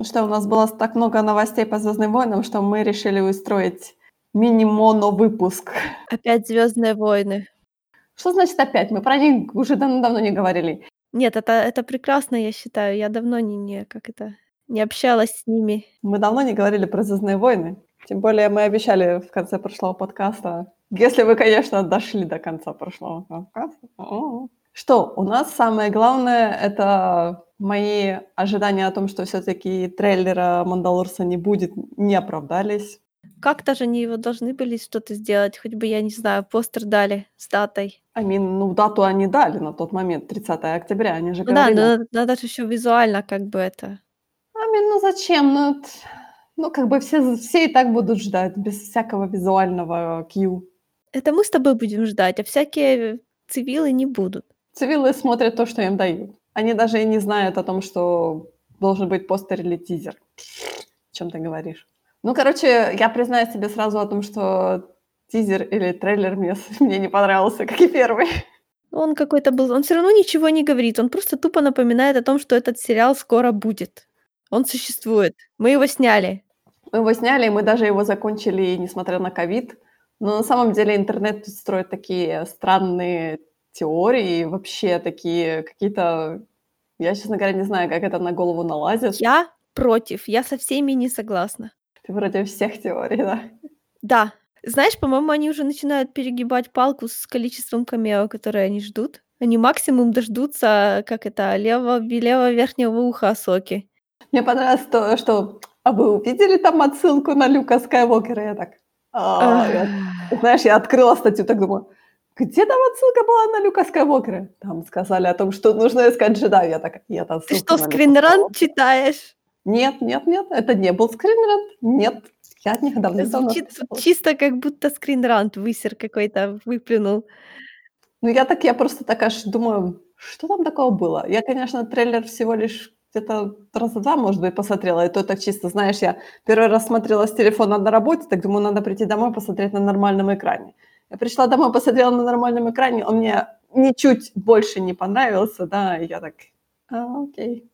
Что у нас было так много новостей по Звездным войнам, что мы решили устроить мини-моно-выпуск. Опять Звездные войны. Что значит опять? Мы про них уже давно не говорили. Нет, это, это прекрасно, я считаю. Я давно не, не, как это, не общалась с ними. Мы давно не говорили про Звездные войны. Тем более мы обещали в конце прошлого подкаста, если вы, конечно, дошли до конца прошлого подкаста. Что, у нас самое главное — это мои ожидания о том, что все таки трейлера «Мандалорца» не будет, не оправдались. Как-то же они его должны были что-то сделать, хоть бы, я не знаю, постер дали с датой. I mean, ну, дату они дали на тот момент, 30 октября, они же Ну да, но надо, же еще визуально как бы это. I mean, ну зачем? Ну, ну, как бы все, все и так будут ждать, без всякого визуального кью. Это мы с тобой будем ждать, а всякие цивилы не будут. Цивилы смотрят то, что им дают. Они даже и не знают о том, что должен быть постер или тизер. О чем ты говоришь? Ну, короче, я признаюсь тебе сразу о том, что тизер или трейлер мне, мне не понравился, как и первый. Он какой-то был, он все равно ничего не говорит, он просто тупо напоминает о том, что этот сериал скоро будет. Он существует. Мы его сняли. Мы его сняли, и мы даже его закончили, несмотря на ковид. Но на самом деле интернет тут строит такие странные теории, вообще такие какие-то... Я, честно говоря, не знаю, как это на голову налазит. Я против, я со всеми не согласна. Ты против всех теорий, да? Да. Знаешь, по-моему, они уже начинают перегибать палку с количеством камео, которые они ждут. Они максимум дождутся, как это, левого, левого верхнего уха Асоки. Мне понравилось то, что... А вы увидели там отсылку на Люка Скайуокера? Я так... «А, Знаешь, я открыла статью, так думаю, где там отсылка была на Люка Скайуокера? Там сказали о том, что нужно искать джедаев. Я так, нет, Ты отсылка что, скринран Скайуокера». читаешь? Нет, нет, нет, это не был скринред. Нет, я недавно Звучит чисто как будто скринрант высер какой-то выплюнул. Ну, я так, я просто так аж думаю, что там такого было? Я, конечно, трейлер всего лишь где-то раза два, может быть, посмотрела, и то так чисто, знаешь, я первый раз смотрела с телефона на работе, так думаю, надо прийти домой посмотреть на нормальном экране. Я пришла домой, посмотрела на нормальном экране, он мне ничуть больше не понравился, да, и я так, а, окей.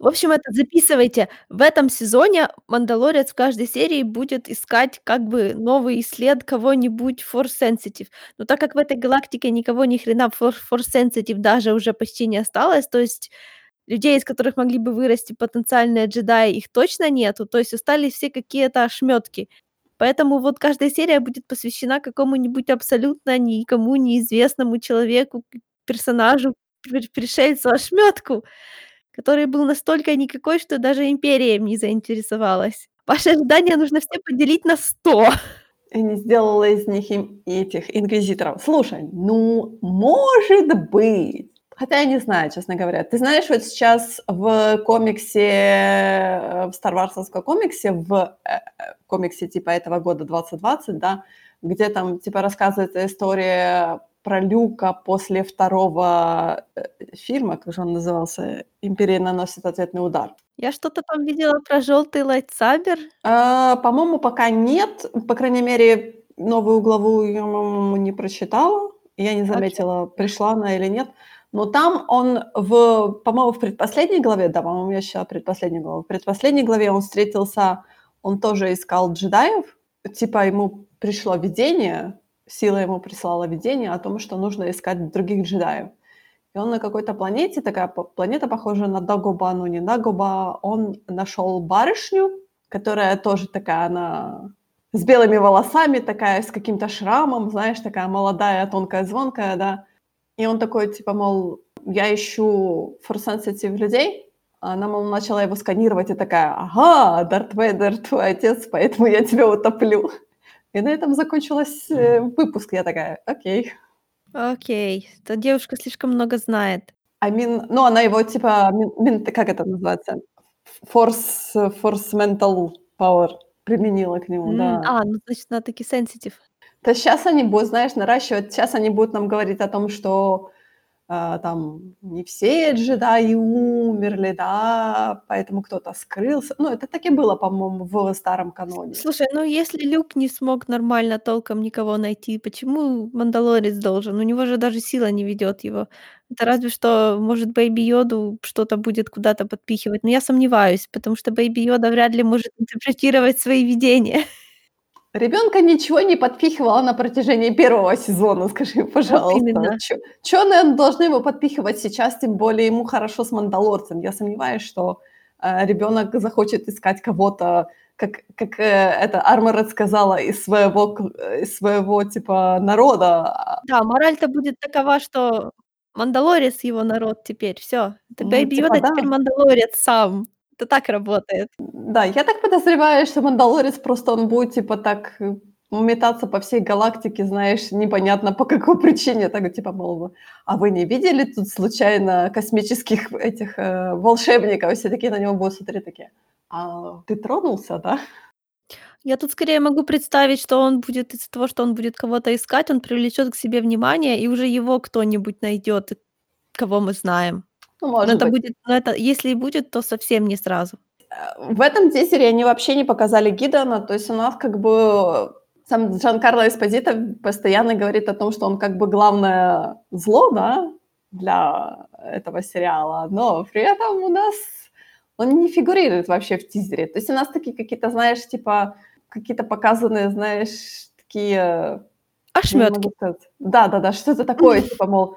В общем, это записывайте. В этом сезоне Мандалорец в каждой серии будет искать как бы новый след кого-нибудь Force Sensitive. Но так как в этой галактике никого ни хрена Force Sensitive даже уже почти не осталось, то есть людей, из которых могли бы вырасти потенциальные джедаи, их точно нету. То есть остались все какие-то ошметки. Поэтому вот каждая серия будет посвящена какому-нибудь абсолютно никому неизвестному человеку, персонажу, при- пришельцу, ошметку который был настолько никакой, что даже империя им не заинтересовалась. Ваши ожидания нужно все поделить на 100. И не сделала из них им этих инквизиторов. Слушай, ну, может быть. Хотя я не знаю, честно говоря. Ты знаешь, вот сейчас в комиксе, э, в Star Wars комиксе, в э, э, комиксе типа этого года 2020, да, где там типа рассказывается история про Люка после второго фильма, как же он назывался, «Империя наносит ответный удар». Я что-то там видела про желтый лайтсабер. А, по-моему, пока нет. По крайней мере, новую главу я, по-моему, не прочитала. Я не заметила, пришла она или нет. Но там он в, по-моему, в предпоследней главе, да, по-моему, я считала предпоследней главу, в предпоследней главе он встретился, он тоже искал джедаев, типа ему пришло видение, сила ему прислала видение о том, что нужно искать других джедаев. И он на какой-то планете, такая планета похожая на Дагоба, но не Дагоба, он нашел барышню, которая тоже такая, она с белыми волосами, такая с каким-то шрамом, знаешь, такая молодая, тонкая, звонкая, да. И он такой, типа, мол, я ищу форсенситив людей, она, мол, начала его сканировать и такая, ага, Дарт Вейдер твой отец, поэтому я тебя утоплю. И на этом закончилась э, выпуск. Я такая, окей. Окей, эта девушка слишком много знает. I mean, ну, она его, типа, мин- как это называется? Force, force mental power применила к нему, М, да. А, ну значит, она таки sensitive. То сейчас они будут, знаешь, наращивать, сейчас они будут нам говорить о том, что э, там не все джедаи умерли, да, поэтому кто-то скрылся. Ну, это так и было, по-моему, в старом каноне. Слушай, ну если Люк не смог нормально толком никого найти, почему Мандалорец должен? У него же даже сила не ведет его. Это разве что, может, Baby Йоду что-то будет куда-то подпихивать. Но я сомневаюсь, потому что Baby Йода вряд ли может интерпретировать свои видения. Ребенка ничего не подпихивала на протяжении первого сезона, скажи, Вот пожалуйста. именно. Чё, чё, наверно, должны его подпихивать сейчас, тем более ему хорошо с Мандалорцем. Я сомневаюсь, что э, ребенок захочет искать кого-то, как, как э, это Арморед сказала, из своего, э, из своего типа народа. Да, мораль-то будет такова, что Мандалорец его народ теперь. Всё. Это Ну, Бэйби типа Йода теперь да. Мандалорец сам. Это так работает. Да, я так подозреваю, что Мандалорец просто он будет типа так э, метаться по всей галактике, знаешь, непонятно по какой причине, так типа, мол, а вы не видели тут случайно космических этих э, волшебников? Все такие на него будут смотреть такие, а ты тронулся, да? Я тут скорее могу представить, что он будет из-за того, что он будет кого-то искать, он привлечет к себе внимание, и уже его кто-нибудь найдет, кого мы знаем. Ну, Но может это быть. будет, но это если и будет, то совсем не сразу. Э, В этом тизере они вообще не показали Гидона, то есть у нас как бы сам Джан Карло Эспозито постоянно говорит о том, что он как бы главное зло, да, для этого сериала, но при этом у нас он не фигурирует вообще в тизере. То есть у нас такие какие-то, знаешь, типа какие-то показанные, знаешь, такие могу сказать. Да-да-да, что-то такое, типа, мол,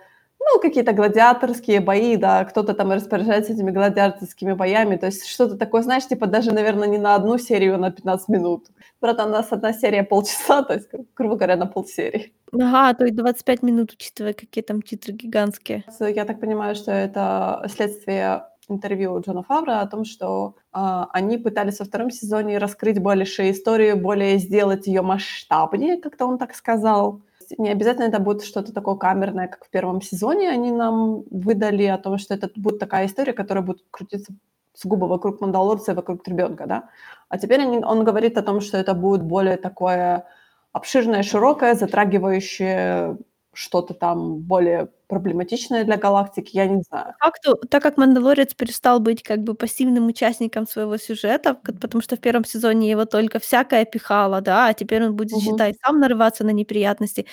ну, какие-то гладиаторские бои, да, кто-то там распоряжается этими гладиаторскими боями, то есть что-то такое, знаешь, типа даже, наверное, не на одну серию, а на 15 минут. Правда, у нас одна серия полчаса, то есть, гру- грубо говоря, на полсерии. Ага, то и 25 минут, учитывая, какие там титры гигантские. Я так понимаю, что это следствие интервью Джона Фавра о том, что а, они пытались во втором сезоне раскрыть больше историю, более сделать ее масштабнее, как-то он так сказал. Не обязательно это будет что-то такое камерное, как в первом сезоне они нам выдали о том, что это будет такая история, которая будет крутиться сугубо вокруг Мандалорца и вокруг ребенка, да. А теперь они- он говорит о том, что это будет более такое обширное, широкое, затрагивающее что-то там более проблематичное для галактики, я не знаю. По факту, так как Мандалорец перестал быть как бы пассивным участником своего сюжета, потому что в первом сезоне его только всякое пихало, да, а теперь он будет, Мгм. считай, сам нарываться на неприятности.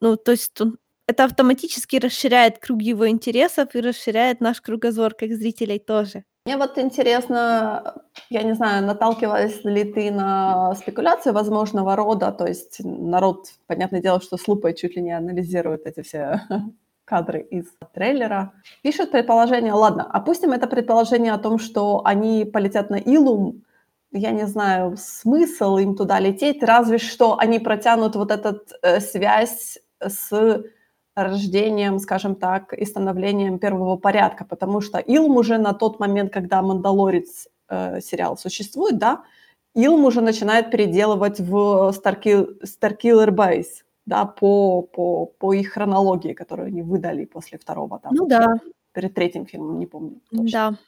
Ну, то есть он это автоматически расширяет круг его интересов и расширяет наш кругозор как зрителей тоже. Мне вот интересно, я не знаю, наталкивалась ли ты на спекуляции возможного рода, то есть народ, понятное дело, что с лупой чуть ли не анализирует эти все кадры из трейлера. Пишут предположение, ладно, опустим это предположение о том, что они полетят на Илум, я не знаю, смысл им туда лететь, разве что они протянут вот эту э, связь с рождением, скажем так, и становлением первого порядка, потому что Илм уже на тот момент, когда «Мандалорец» э, сериал существует, да, Илм уже начинает переделывать в Starkill, Starkiller Base, да, по, по, по их хронологии, которую они выдали после второго, там, Ну да, перед третьим фильмом, не помню точно. да.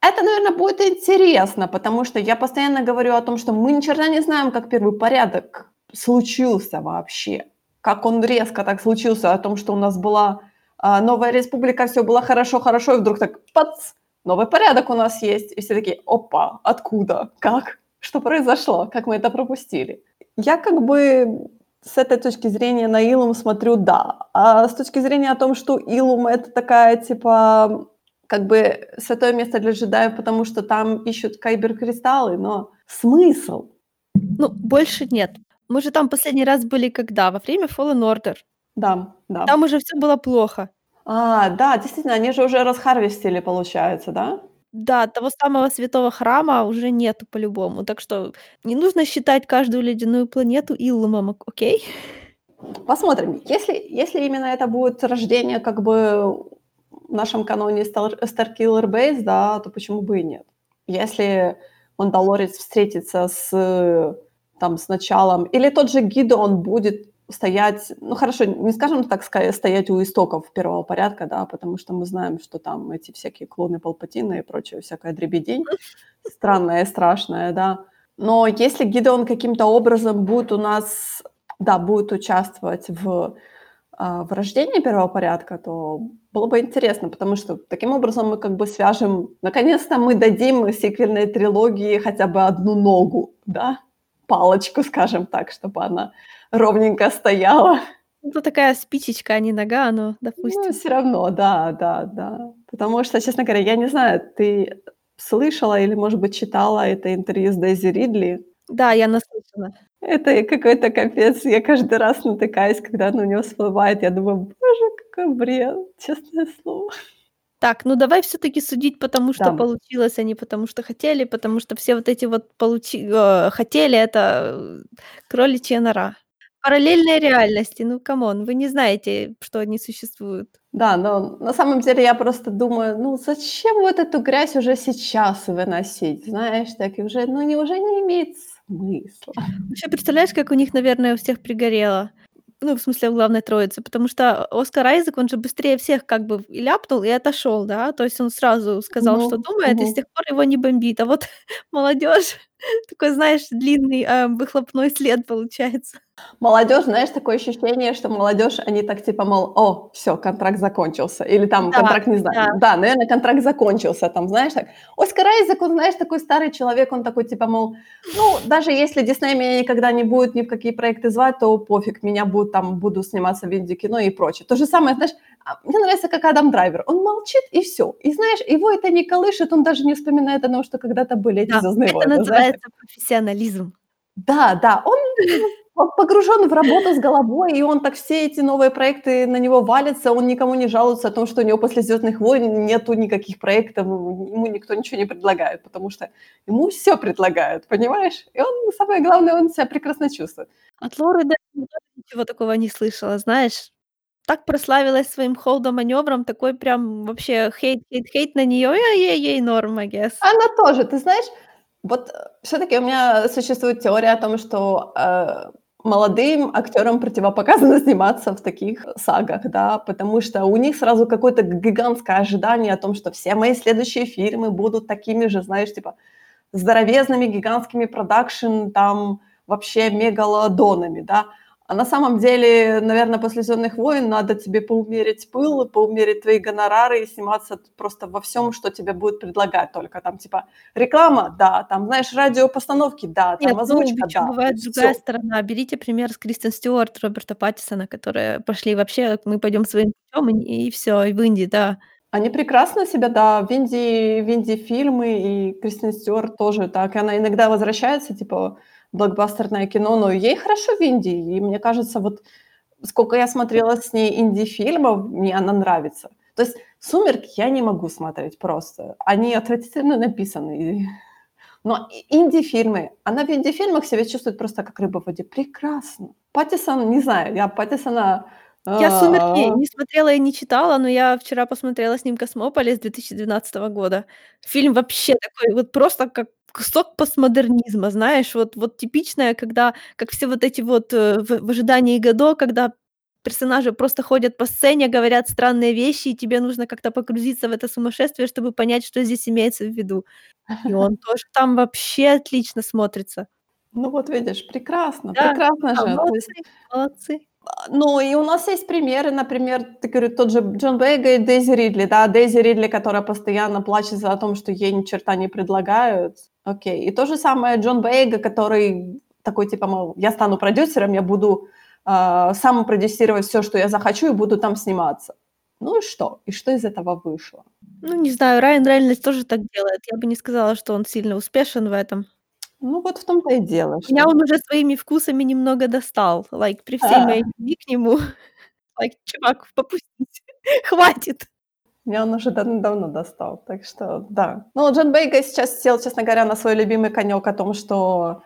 Это, наверное, будет интересно, потому что я постоянно говорю о том, что мы ни черта не знаем, как первый порядок случился вообще. Как он резко так случился, о том, что у нас была а, новая республика, все было хорошо-хорошо, и вдруг так, пац, новый порядок у нас есть. И все такие, опа, откуда, как, что произошло, как мы это пропустили. Я как бы с этой точки зрения на Илум смотрю, да. А с точки зрения о том, что Илум это такая, типа, как бы святое место для джедаев, потому что там ищут кайбер-кристаллы, но смысл? Ну, больше нет. Мы же там последний раз были когда? Во время Fallen Order. Да, да. Там уже всё было плохо. А, да, действительно, они же уже расхарвестили, получается, да? Да, того самого святого храма уже нету по-любому. Так что не нужно считать каждую ледяную планету Илумом, ок окей? Посмотрим. Если, если именно это будет рождение как бы в нашем каноне Star, Starkiller Base, да, то почему бы и нет? Если Мандалорец встретится с, там, с началом, или тот же Гидеон будет стоять, ну хорошо, не скажем так, стоять у истоков первого порядка, да, потому что мы знаем, что там эти всякие клоны Палпатина и прочее, всякая дребедень, странная страшная, да. Но если Гидеон каким-то образом будет у нас, да, будет участвовать в а, в «Рождении первого порядка», то было бы интересно, потому что таким образом мы как бы свяжем наконец-то мы дадим сиквельной трилогии хотя бы одну ногу, да, палочку, скажем так, чтобы она ровненько стояла. Это такая спичечка, а не нога, но Ну, допустим. всё равно, да, да, да. Потому что, честно говоря, я не знаю, ты слышала или, может быть, читала это интервью с Дейзи Ридли? Да, я наслышана. Это какой-то капец. Я каждый раз натыкаюсь, когда оно у неё всплывает. Я думаю: "Боже, какой бред", честное слово. Так, ну давай всё-таки судить, потому что Да. получилось, а не потому что хотели, потому что все вот эти вот получи э, хотели- это, э, кроличья нора. Параллельные реальности, ну come on, вы не знаете, что они существуют. Да, но на самом деле я просто думаю: "Ну зачем вот эту грязь уже сейчас выносить?" Знаешь, так и уже, ну, не уже не имеет смысла. Вообще, представляешь, как у них, наверное, у всех пригорело? Ну, в смысле, у главной троицы, потому что Оскар Айзек, он же быстрее всех как бы и ляпнул, и отошёл, да. То есть он сразу сказал, что Мгм, думает, и с мгм. тех пор его не бомбит. А вот молодёжь такой, знаешь, длинный, а, выхлопной след получается. Молодёжь, знаешь, такое ощущение, что молодёжь, они так типа, мол: "О, всё, контракт закончился". Или там Да, контракт, не знаю, да. да, наверно, контракт закончился, там, знаешь, так. Оскар Айзек, он, знаешь, такой старый человек, он такой типа, мол: "Ну, даже если Дисней меня никогда не будет ни в какие проекты звать, то пофиг, меня будут там буду сниматься в инди-кино и прочее". То же самое, знаешь, а, мне нравится, как Адам Драйвер. Он молчит и всё. И знаешь, его это не колышет, он даже не вспоминает о том, что когда-то были эти Да, "Звездные это войны", знаешь, называется профессионализм. Да, да, он по погружён в работу с головой, и он так все эти новые проекты на него валятся, он никому не жалуется о том, что у него после "Звездных войн" нету никаких проектов, ему никто ничего не предлагает, потому что ему всё предлагают, понимаешь? И он, самое главное, он себя прекрасно чувствует. От Лоры даже ничего такого не слышала, знаешь. Так прославилась своим холдом-манёвром, такой прям вообще хейт хейт хейт на неё, а ей ей норм, I guess. Она тоже, ты знаешь, вот, всё-таки у меня существует теория о том, что, э, молодым актёрам противопоказано сниматься в таких сагах, да, потому что у них сразу какое-то гигантское ожидание о том, что все мои следующие фильмы будут такими же, знаешь, типа здоровезными, гигантскими продакшн, там вообще мегалодонами, да. А на самом деле, наверно, после "Звездных войн" надо тебе поумерить пыл, поумерить твои гонорары и сниматься просто во всём, что тебе будут предлагать только. Там типа реклама- да, там, знаешь, радиопостановки- да, Нет, там ну озвучка- ещё да, бывает другая всё. сторона. Берите пример с Кристен Стюарт, Роберта Паттинсона, которые пошли вообще: "Мы пойдём своим путём", и всё, и в инди, да. Они прекрасно себя, да, в инди в инди-фильмы, и Кристен Стюарт тоже так. Она иногда возвращается, типа, блокбастерное кино, но ей хорошо в инди. И мне кажется, вот сколько я смотрела с ней инди-фильмов, мне она нравится. То есть "Сумерки" я не могу смотреть просто. Они отвратительно написаны. Но инди-фильмы она в инди-фильмах себя чувствует просто как рыба в воде. Прекрасно. Паттинсон, не знаю, я Паттинсона, Я "Сумерки" не смотрела и не читала, но я вчера посмотрела с ним "Космополис" 2012 года. Фильм вообще такой вот просто как кусок постмодернизма, знаешь, вот вот типичное, когда как все вот эти вот, э, в в "Ожидании Годо", когда персонажи просто ходят по сцене, говорят странные вещи, и тебе нужно как-то погрузиться в это сумасшествие, чтобы понять, что здесь имеется в виду. И он тоже там вообще отлично смотрится. Ну вот видишь, прекрасно, Да, прекрасно да, же. Есть молодцы, молодцы. А, ну и у нас есть примеры, например, ты говорю, тот же Джон Бойега и Дейзи Ридли, да. Дейзи Ридли, которая постоянно плачется о том, что ей ни черта не предлагают. Окей. И то же самое Джон Бойега, который такой типа, мол: "Я стану продюсером, я буду, а, сам продюсировать всё, что я захочу, и буду там сниматься". Ну и что? И что из этого вышло? Ну, не знаю, Райан Рейнольдс тоже так делает. Я бы не сказала, что он сильно успешен в этом. Ну вот в том-то и дело, Меня что он уже своими вкусами немного достал. Лайк, при всей моей любви к нему, лайк, чувак, попустись, хватит. Меня он уже давным давно достал, так что да. Ну, Джон Бойега сейчас сел, честно говоря, на свой любимый конёк о том, что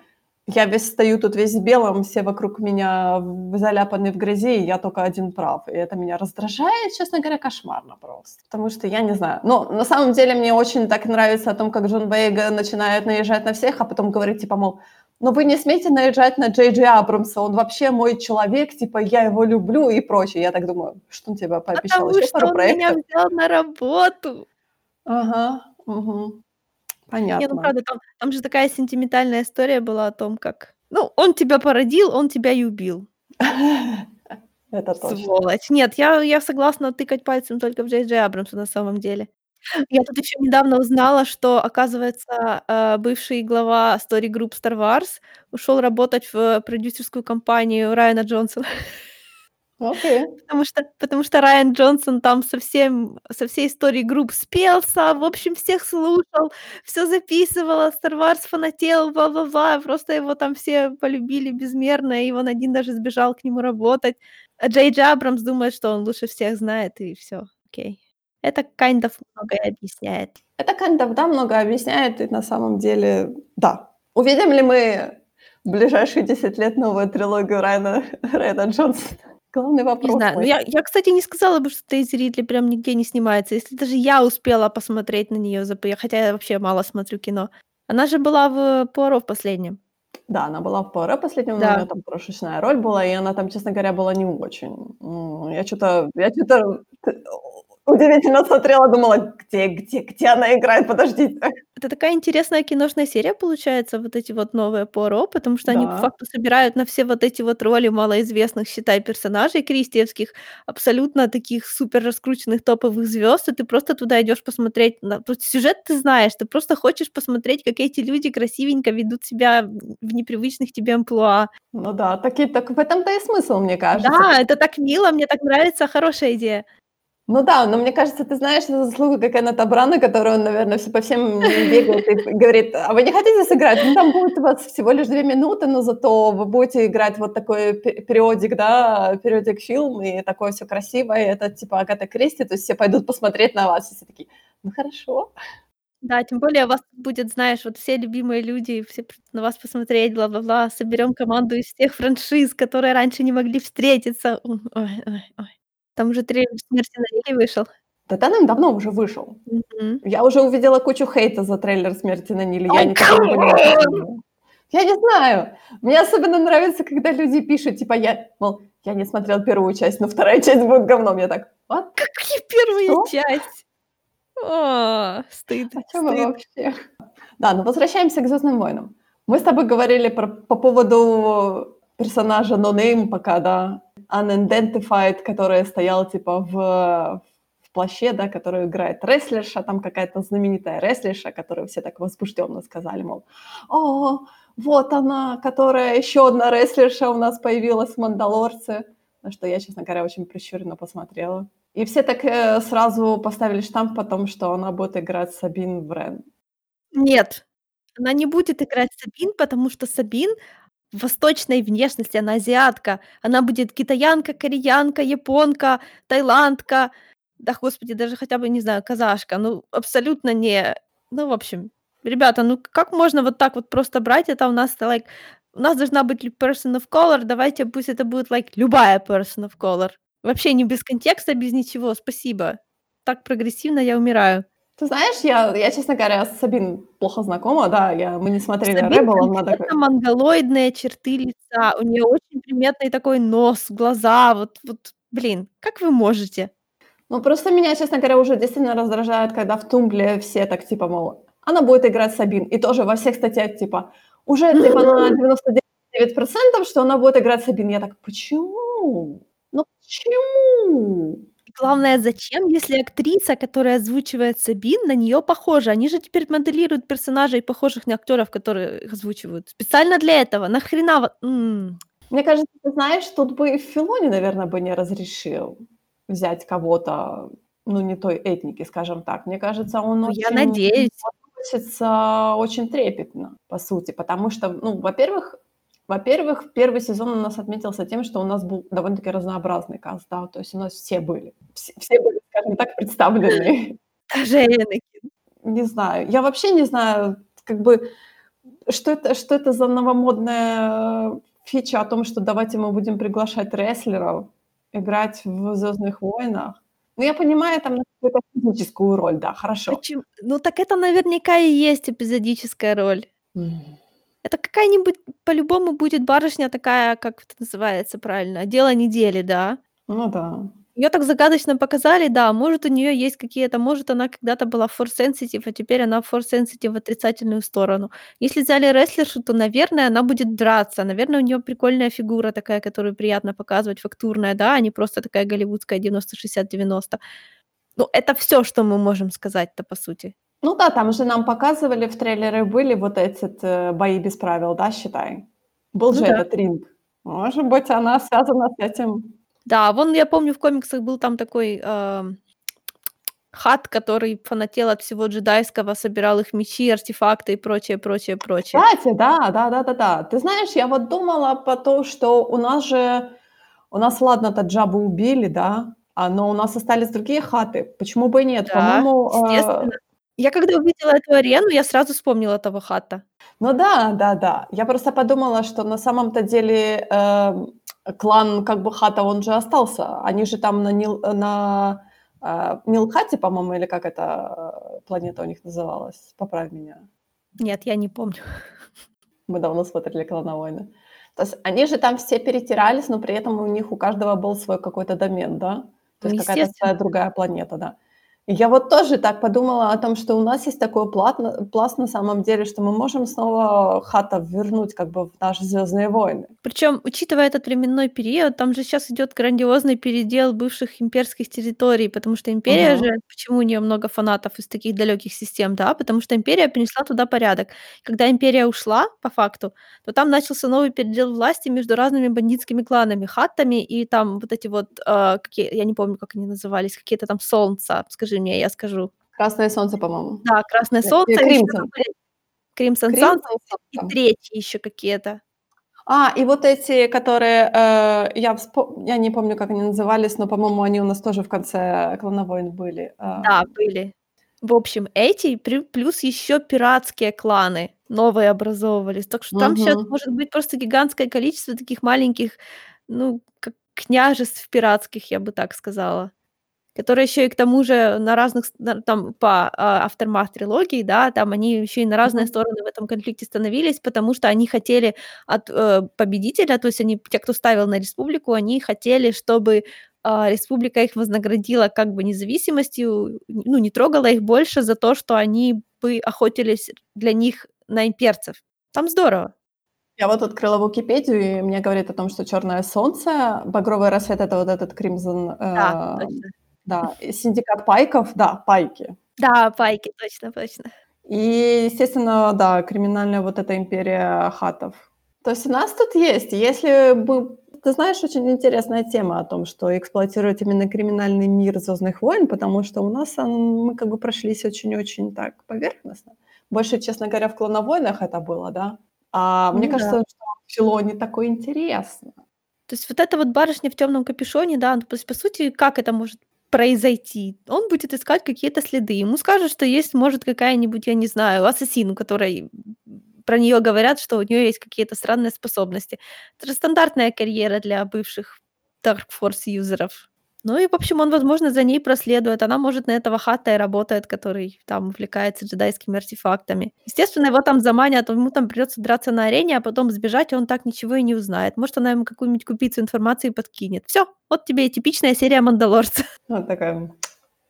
я весь стою тут весь в белом, все вокруг меня заляпаны в грязи, и я тока один прав. И это меня раздражает, честно говоря, кошмарно просто. Потому что я не знаю. Но на самом деле мне очень так нравится о том, как Джон Бойега начинает наезжать на всех, а потом говорит типа, мол: "Ну вы не смейте наезжать на Джей Джей Абрамса, он вообще мой человек, типа я его люблю" и прочее. Я так думаю: "Что он тебе пообещал, Потому ещё что пару он меня проектов?" взял на работу. Ага, мгм. Не, ну Понятно. правда, там там же такая сентиментальная история была о том, как, ну, он тебя породил, он тебя и убил. Это точно. Сволочь. Нет, я я согласна тыкать пальцем только в Джей Джей Абрамса на самом деле. Я тут ещё недавно узнала, что, оказывается, э, бывший глава Story Group Star Wars ушёл работать в продюсерскую компанию Райана Джонсона. Окей. Потому что потому что Райан Джонсон там со всем со всей Story Group спелся, в общем, всех слушал, всё записывал, Star Wars фанател, бла-бла-бла. Просто его там все полюбили безмерно, и он один даже сбежал к нему работать. А Джей Джей Абрамс думает, что он лучше всех знает, и всё, окей. Это kind of многое объясняет. Это kind of, да, многое объясняет, и на самом деле, да. Увидим ли мы в ближайшие 10 лет новую трилогию Райана Райана Джонсона? Главный Не вопрос знаю. Ну, мой. я я, кстати, не сказала бы, что Дейзи Ридли прям нигде не снимается. Если даже я успела посмотреть на зап хотя я вообще мало смотрю кино. Она же была в "Пуаро" в последнем. Да, она была в "Пуаро" последнем, но у Да. неё там крошечная роль была, и она там, честно говоря, была не очень. Я чё-то я чё-то т удивительно смотрела, думала: "Где где где она играет? Подождите". Это такая интересная киношная серия получается, вот эти вот новые "Пуаро", потому что они по Да. факту собирают на все вот эти вот роли малоизвестных, считай, персонажей кристиевских, абсолютно таких супер раскрученных топовых звёзд, и ты просто туда идёшь посмотреть на тут сюжет ты знаешь, ты просто хочешь посмотреть, как эти люди красивенько ведут себя в непривычных тебе амплуа. Ну да, таки так в этом-то и смысл, мне кажется. Да, это так мило, мне так нравится, хорошая идея. Ну да, но мне кажется, ты знаешь, это заслуга Кеннета Браны, который он, наверно, всё по всем бегает и говорит: "А вы не хотите сыграть? Ну, там будет у вас всего лишь 2 минуты, но зато вы будете играть вот такой пе периодик, да, периодик фильм, и такое всё красивое, и это типа Агата Кристи, то есть все пойдут посмотреть на вас". И все такие: "Ну, хорошо". Да, тем более вас будет, знаешь, вот все любимые люди, все на вас посмотреть, бла-бла-бла. Соберём команду из всех франшиз, которые раньше не могли встретиться. Ой ой ой. Там уже трейлер "Смерти на Ниле" вышел. Да давным-давно уже вышел. Мгм. Я уже увидела кучу хейта за трейлер "Смерти на Ниле". Я никогда не. Я не знаю. Мне особенно нравится, когда люди пишут, типа, я, мол, я не смотрел первую часть, но вторая часть будет говном. Я так: "What?" Какие первая Что? часть? А, стыд, О вы стыд. вообще? Да, но возвращаемся к "Звездным войнам". Мы с тобой говорили про по поводу персонажа No Name пока, да, Unidentified, который стоял типа в в плаще, да, которую играет рестлерша, там какая-то знаменитая рестлерша, которую все так возбуждённо сказали, мол: "О, вот она, которая ещё одна рестлерша у нас появилась в "Мандалорце". На что я, честно говоря, очень прищуренно посмотрела. И все так, э, сразу поставили штамп о том, что она будет играть Сабин Врен. Нет, она не будет играть Сабин, потому что Сабин восточной внешности, она азиатка. Она будет китаянка, кореянка, японка, таиландка, да, господи, даже хотя бы, не знаю, казашка. Ну, абсолютно не ну, в общем, ребята, ну как можно вот так вот просто брать? Это у нас лайк у нас должна быть person of color, давайте пусть это будет лайк любая person of color. Вообще не без контекста, без ничего. Спасибо. Так прогрессивно, я умираю. Ты знаешь, я я, честно говоря, с Сабин плохо знакома, да, я мы не смотрели Сабин "Ребелов", надо конкретно монголоидные черты лица, у неё очень приметный такой нос, глаза, вот вот, блин, как вы можете? Ну, просто меня, честно говоря, уже действительно раздражает, когда в "Тумбле" все так типа, мол, она будет играть Сабин. И тоже во всех статьях типа уже типа на 99 % что она будет играть Сабин. Я так: "Почему? Ну почему?" Главное, зачем, если актриса, которая озвучивает Сабин, на неё похожа? Они же теперь моделируют персонажей, похожих на актёров, которые их озвучивают. Специально для этого. Нахрена вот, м. Мне кажется, ты знаешь, тут бы и Филони, наверно, бы не разрешил взять кого-то, ну, не той этники, скажем так. Мне кажется, он Ну, я очень надеюсь. относится очень трепетно, по сути, потому что, ну, во-первых во-первых, 1 сезон у нас отметился тем, что у нас был довольно-таки разнообразный каст, да, то есть у нас все были, вс все были, скажем так, представлены. Даже Энакин. Не знаю, я вообще не знаю, как бы, что это что это за новомодная фича о том, что давайте мы будем приглашать рестлеров играть в "Звездных войнах". Ну, я понимаю, там какую-то физическую роль, да, хорошо. Почем ну, так это наверняка и есть эпизодическая роль. Это какая-нибудь по-любому будет барышня такая, как это называется правильно, дело недели, да. Ну да. Её так загадочно показали, да. Может, у неё есть какие-то может, она когда-то была force sensitive, а теперь она force sensitive в отрицательную сторону. Если взяли рестлершу, то, наверное, она будет драться. Наверное, у неё прикольная фигура такая, которую приятно показывать, фактурная, да, а не просто такая голливудская 90-60-90. Ну, это всё, что мы можем сказать-то, по сути. Ну да, там же нам показывали, в трейлере были вот этот, э, бои без правил, да, считай. Был Ну же да. этот ринг. Может быть, она связана с этим. Да, вон я помню, в комиксах был там такой, ам, Хат, который фанател от всего джедайского, собирал их мечи, артефакты и прочее прочее прочее. Кстати, да, да-да-да-да. Ты знаешь, я вот думала по то, что у нас же у нас, ладно-то Джаббу убили, да, а, но у нас остались другие Хаты. Почему бы и нет? Да, По-моему, э. Я когда увидела эту арену, я сразу вспомнила того Хатта. Ну да, да-да. Я просто подумала, что на самом-то деле, эм, клан как бы Хаттов, он же остался. Они же там на Нил на, а, Нил-Хате, по-моему, или как эта, э, планета у них называлась? Поправь меня. Нет, я не помню. Мы давно смотрели "Клоновойны". То есть они же там все перетирались, но при этом у них у каждого был свой какой-то домен, да? То Ну, есть какая-то естественно. своя другая планета, да. Я вот тоже так подумала о том, что у нас есть такой плат пласт на самом деле, что мы можем снова Хаттов вернуть как бы в наши "Звездные войны". Причём, учитывая этот временной период, там же щас идёт грандиозный передел бывших имперских территорий, потому что империя Мгм. же почему у неё много фанатов из таких далёких систем, да? Потому что империя принесла туда порядок. Когда империя ушла, по факту, то там начался новый передел власти между разными бандитскими кланами: Хаттами и там вот эти вот, а, какие, я не помню, как они назывались, какие-то там солнца. Скажи мне, я скажу. "Красное солнце", по-моему. Да, Красное или солнце, "Кримсон". Suns "Кримсон" и что-то. третьи ещё какие-то. А, и вот эти, которые, э, я вспо я не помню, как они назывались, но, по-моему, они у нас тоже в конце "Клоновойн" были. Да, Ам. были. В общем, эти плюс ещё пиратские кланы новые образовывались. Так что там щас Мгм. может быть просто гигантское количество таких маленьких, ну, как княжеств пиратских, я бы так сказала. Которые ещё и к тому же на разных там по, а, Aftermath трилогии, да, там они ещё и на разные стороны в этом конфликте становились, потому что они хотели от, э, победителя, то есть они, те, кто ставил на республику, они хотели, чтобы, а, республика их вознаградила как бы независимостью, ну, не трогала их больше за то, что они бы охотились для них на имперцев. Там здорово. Я вот открыла Википедию, и мне говорит о том, что "Чёрное солнце", "Багровый рассвет"- это вот этот Crimson, Да, э, точно. Да, "Синдикат Пайков", да, Пайки. Да, Пайки, точно точно. И, естественно, да, криминальная вот эта империя Хаттов. То есть у нас тут есть, если бы ты знаешь, очень интересная тема о том, что эксплуатируют именно криминальный мир "Звездных войн", потому что у нас он мы как бы прошлись очень-очень так поверхностно. Больше, честно говоря, в "Клоновойнах" это было, да. А мне Ну да. кажется, что Филони такое интересно. То есть вот эта вот барышня в тёмном капюшоне, да, ну, то есть, по сути, как это может произойти? Он будет искать какие-то следы. Ему скажут, что есть, может, какая-нибудь, я не знаю, ассасин, м, про неё говорят, что у неё есть какие-то странные способности. Это же стандартная карьера для бывших Dark Force юзеров. Ну и, в общем, он, возможно, за ней проследует. Она, может, на этого Хатта и работает, который там увлекается джедайскими артефактами. Естественно, его там заманят, ему там придётся драться на арене, а потом сбежать, и он так ничего и не узнает. Может, она ему какую-нибудь крупицу информации подкинет. Всё, вот тебе и типичная серия "Мандалорца". Она такая: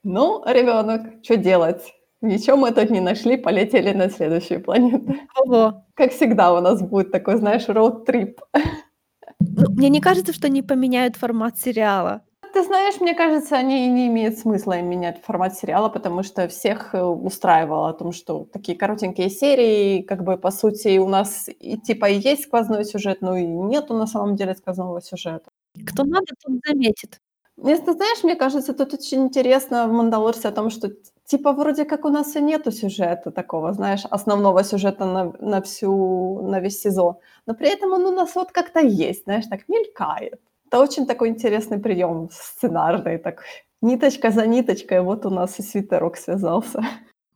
"Ну, ребёнок, чё делать? Ничего мы тут не нашли, полетели на следующую планету". Ого. Как всегда у нас будет такой, знаешь, роуд-трип. Ну, мне не кажется, что они поменяют формат сериала. Ты знаешь, мне кажется, они не имеют смысла менять формат сериала, потому что всех, э, устраивало о том, что такие коротенькие серии, как бы, по сути, у нас и типа и есть сквозной сюжет, но и нету на самом деле сквозного сюжета. Кто надо, тот заметит. Ты знаешь, мне кажется, тут очень интересно в "Мандалорце" о том, что типа вроде как у нас и нету сюжета такого, знаешь, основного сюжета на на всю на весь сезон, но при этом он у нас вот как-то есть, знаешь, так мелькает. Это очень такой интересный приём сценарный такой. Ниточка за ниточкой, вот у нас и свитерок связался.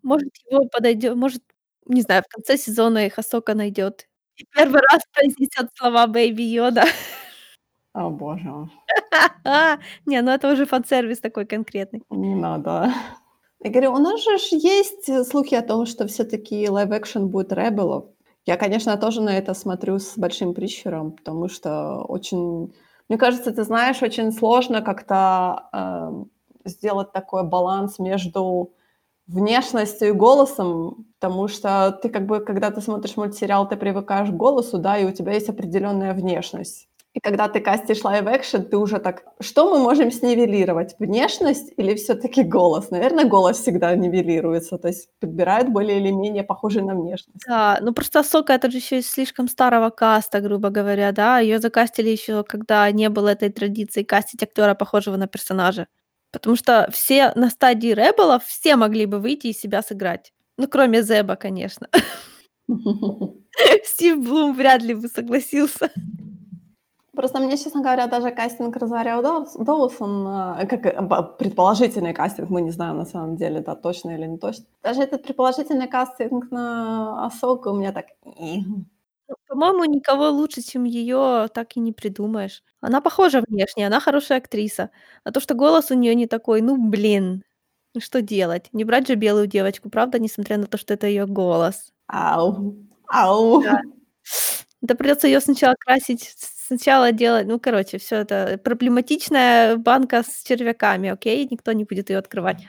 Может, его подойдё может, не знаю, в конце сезона их Ахока найдёт и 1 раз произнесёт слова Baby Yoda. О боже. Не, ну это уже фан-сервис такой конкретный. Не надо. Я говорю, у нас же есть, э, слухи о том, что всё-таки live-action будет "Rebel ов". Я, конечно, тоже на это смотрю с большим прищуром, потому что очень Мне кажется, ты знаешь, очень сложно как-то, эм, сделать такой баланс между внешностью и голосом, потому что ты как бы, когда ты смотришь мультсериал, ты привыкаешь к голосу, да, и у тебя есть определенная внешность. И когда ты кастишь live-action, ты уже так, что мы можем снивелировать, внешность или все-таки голос? Наверное, голос всегда нивелируется, то есть подбирают более или менее похожий на внешность. Да, ну просто Асока это же еще из слишком старого каста, грубо говоря, да. Ее закастили еще, когда не было этой традиции кастить актера, похожего на персонажа. Потому что все на стадии Rebel ов, все могли бы выйти и себя сыграть. Ну, кроме Зеба, конечно. Стив Блум вряд ли бы согласился. Просто мне, честно говоря, даже кастинг Розарио Доус Доусон, э, как э, предположительный кастинг, мы не знаем на самом деле, да, точно или не точно. Даже этот предположительный кастинг на Асоку у меня так по-моему, никого лучше, чем ее, так и не придумаешь. Она похожа внешне, она хорошая актриса. А то, что голос у нее не такой, ну, блин, что делать? Не брать же белую девочку, правда, несмотря на то, что это ее голос. Ау, ау. Да. Да придется ее сначала красить, сначала делать, ну, короче, все это проблематичная банка с червяками, окей? Никто не будет ее открывать.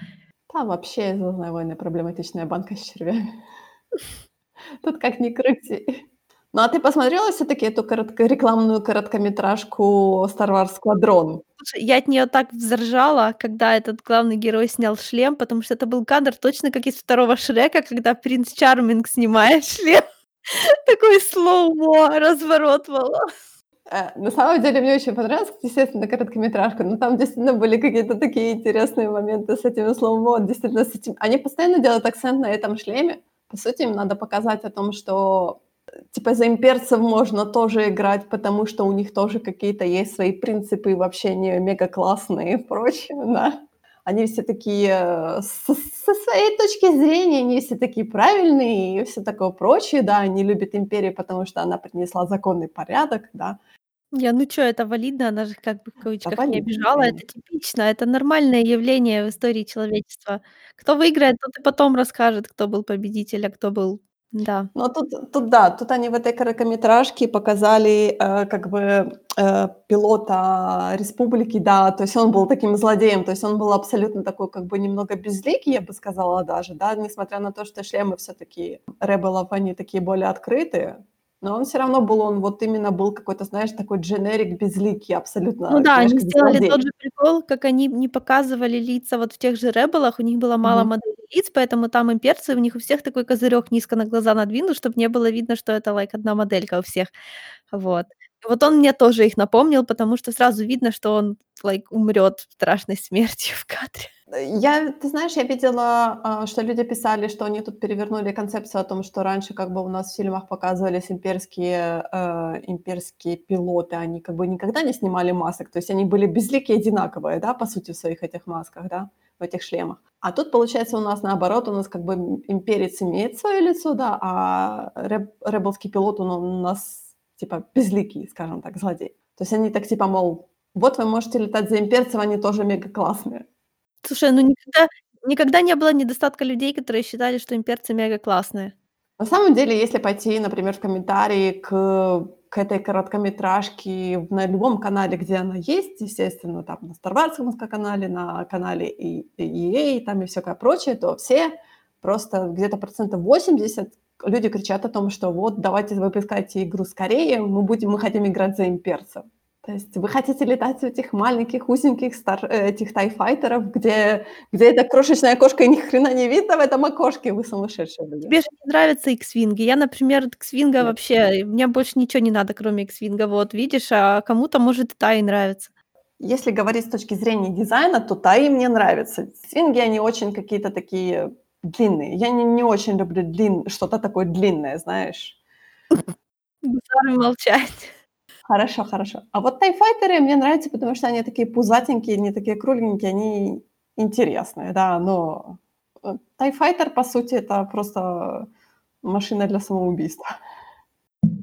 Там вообще «Звездные войны» проблематичная банка с червями. Тут как ни крути. Ну, а ты посмотрела все-таки эту коротко рекламную короткометражку Star Wars Squadron? Слушай, я от нее так взржала, когда этот главный герой снял шлем, потому что это был кадр точно как из второго Шрека, когда принц Чарминг снимает шлем. Такой slow-mo, разворот волос. Э, на самом деле мне очень понравилась, естественно, короткометражка, но там действительно были какие-то такие интересные моменты с этими slow-mo, действительно с этим. Они постоянно делают акцент на этом шлеме. По сути, им надо показать о том, что типа за имперцев можно тоже играть, потому что у них тоже какие-то есть свои принципы, вообще не мега классные и прочее, да. Они все такие, э, со своей точки зрения, они все такие правильные и все такое прочее, да, они любят империю, потому что она принесла законный порядок, да. Я, ну чё, это валидно, она же как бы в Это кавычках не валидно, обижала, это конечно. типично, это нормальное явление в истории человечества. Кто выиграет, тот и потом расскажет, кто был победитель, а кто был да. Но тут, тут да, тут они в этой короткометражке показали э, как бы э, пилота республики, да, то есть он был таким злодеем, то есть он был абсолютно такой как бы немного безликий, я бы сказала даже, да, несмотря на то, что шлемы все-таки ребелов, они такие более открытые, но он все равно был, он вот именно был какой-то, знаешь, такой дженерик безликий, абсолютно, Ну да, они сделали тот же прикол, как они не показывали лица вот в тех же "Ребелах", у них было мало Мгм. моделей лиц, поэтому там имперцы, у них у всех такой козырёк низко на глаза надвинут, чтоб не было видно, что это, like, одна моделька у всех. Вот. Вот он мне тоже их напомнил, потому что сразу видно, что он, like, умрёт страшной смертью в кадре. Я, ты знаешь, я видела, а, что люди писали, что они тут перевернули концепцию о том, что раньше как бы у нас в фильмах показывались имперские, э, имперские пилоты, они как бы никогда не снимали масок, то есть они были безликие, одинаковые, да, по сути, в своих этих масках, да, в этих шлемах. А тут, получается, у нас наоборот, у нас как бы им имперец имеет свое лицо, да, а реб ребелский пилот, он у нас типа безликий, скажем так, злодей. То есть они так типа, мол, вот вы можете летать за имперцев, они тоже мега классные. Слушай, ну никогда никогда не было недостатка людей, которые считали, что имперцы мега классные. На самом деле, если пойти, например, в комментарии к к этой короткометражке на любом канале, где она есть, естественно, там на Старварском канале, на канале EA, там и всякое прочее, то все просто где-то процентов 80 люди кричат о том, что вот давайте выпускайте игру скорее, мы будем, мы хотим играть за имперцев. То есть вы хотите летать в этих маленьких, узеньких стар э, этих тайфайтеров, где где эта крошечная окошко и ни хрена не видно в этом окошке, вы сумасшедшие люди. Тебе же не нравятся икс-винги. Я, например, икс-винга вообще мне больше ничего не надо, кроме икс-винга. Вот видишь, а кому-то, может, и та и нравится. Если говорить с точки зрения дизайна, то таи мне нравятся. Свинги, они очень какие-то такие длинные. Я не не очень люблю длин что-то такое длинное, знаешь. Гусары молчать. Хорошо, хорошо. А вот тайфайтеры мне нравятся, потому что они такие пузатенькие, они такие кругленькие, они интересные, да, но, э, тайфайтер, по сути, это просто машина для самоубийства.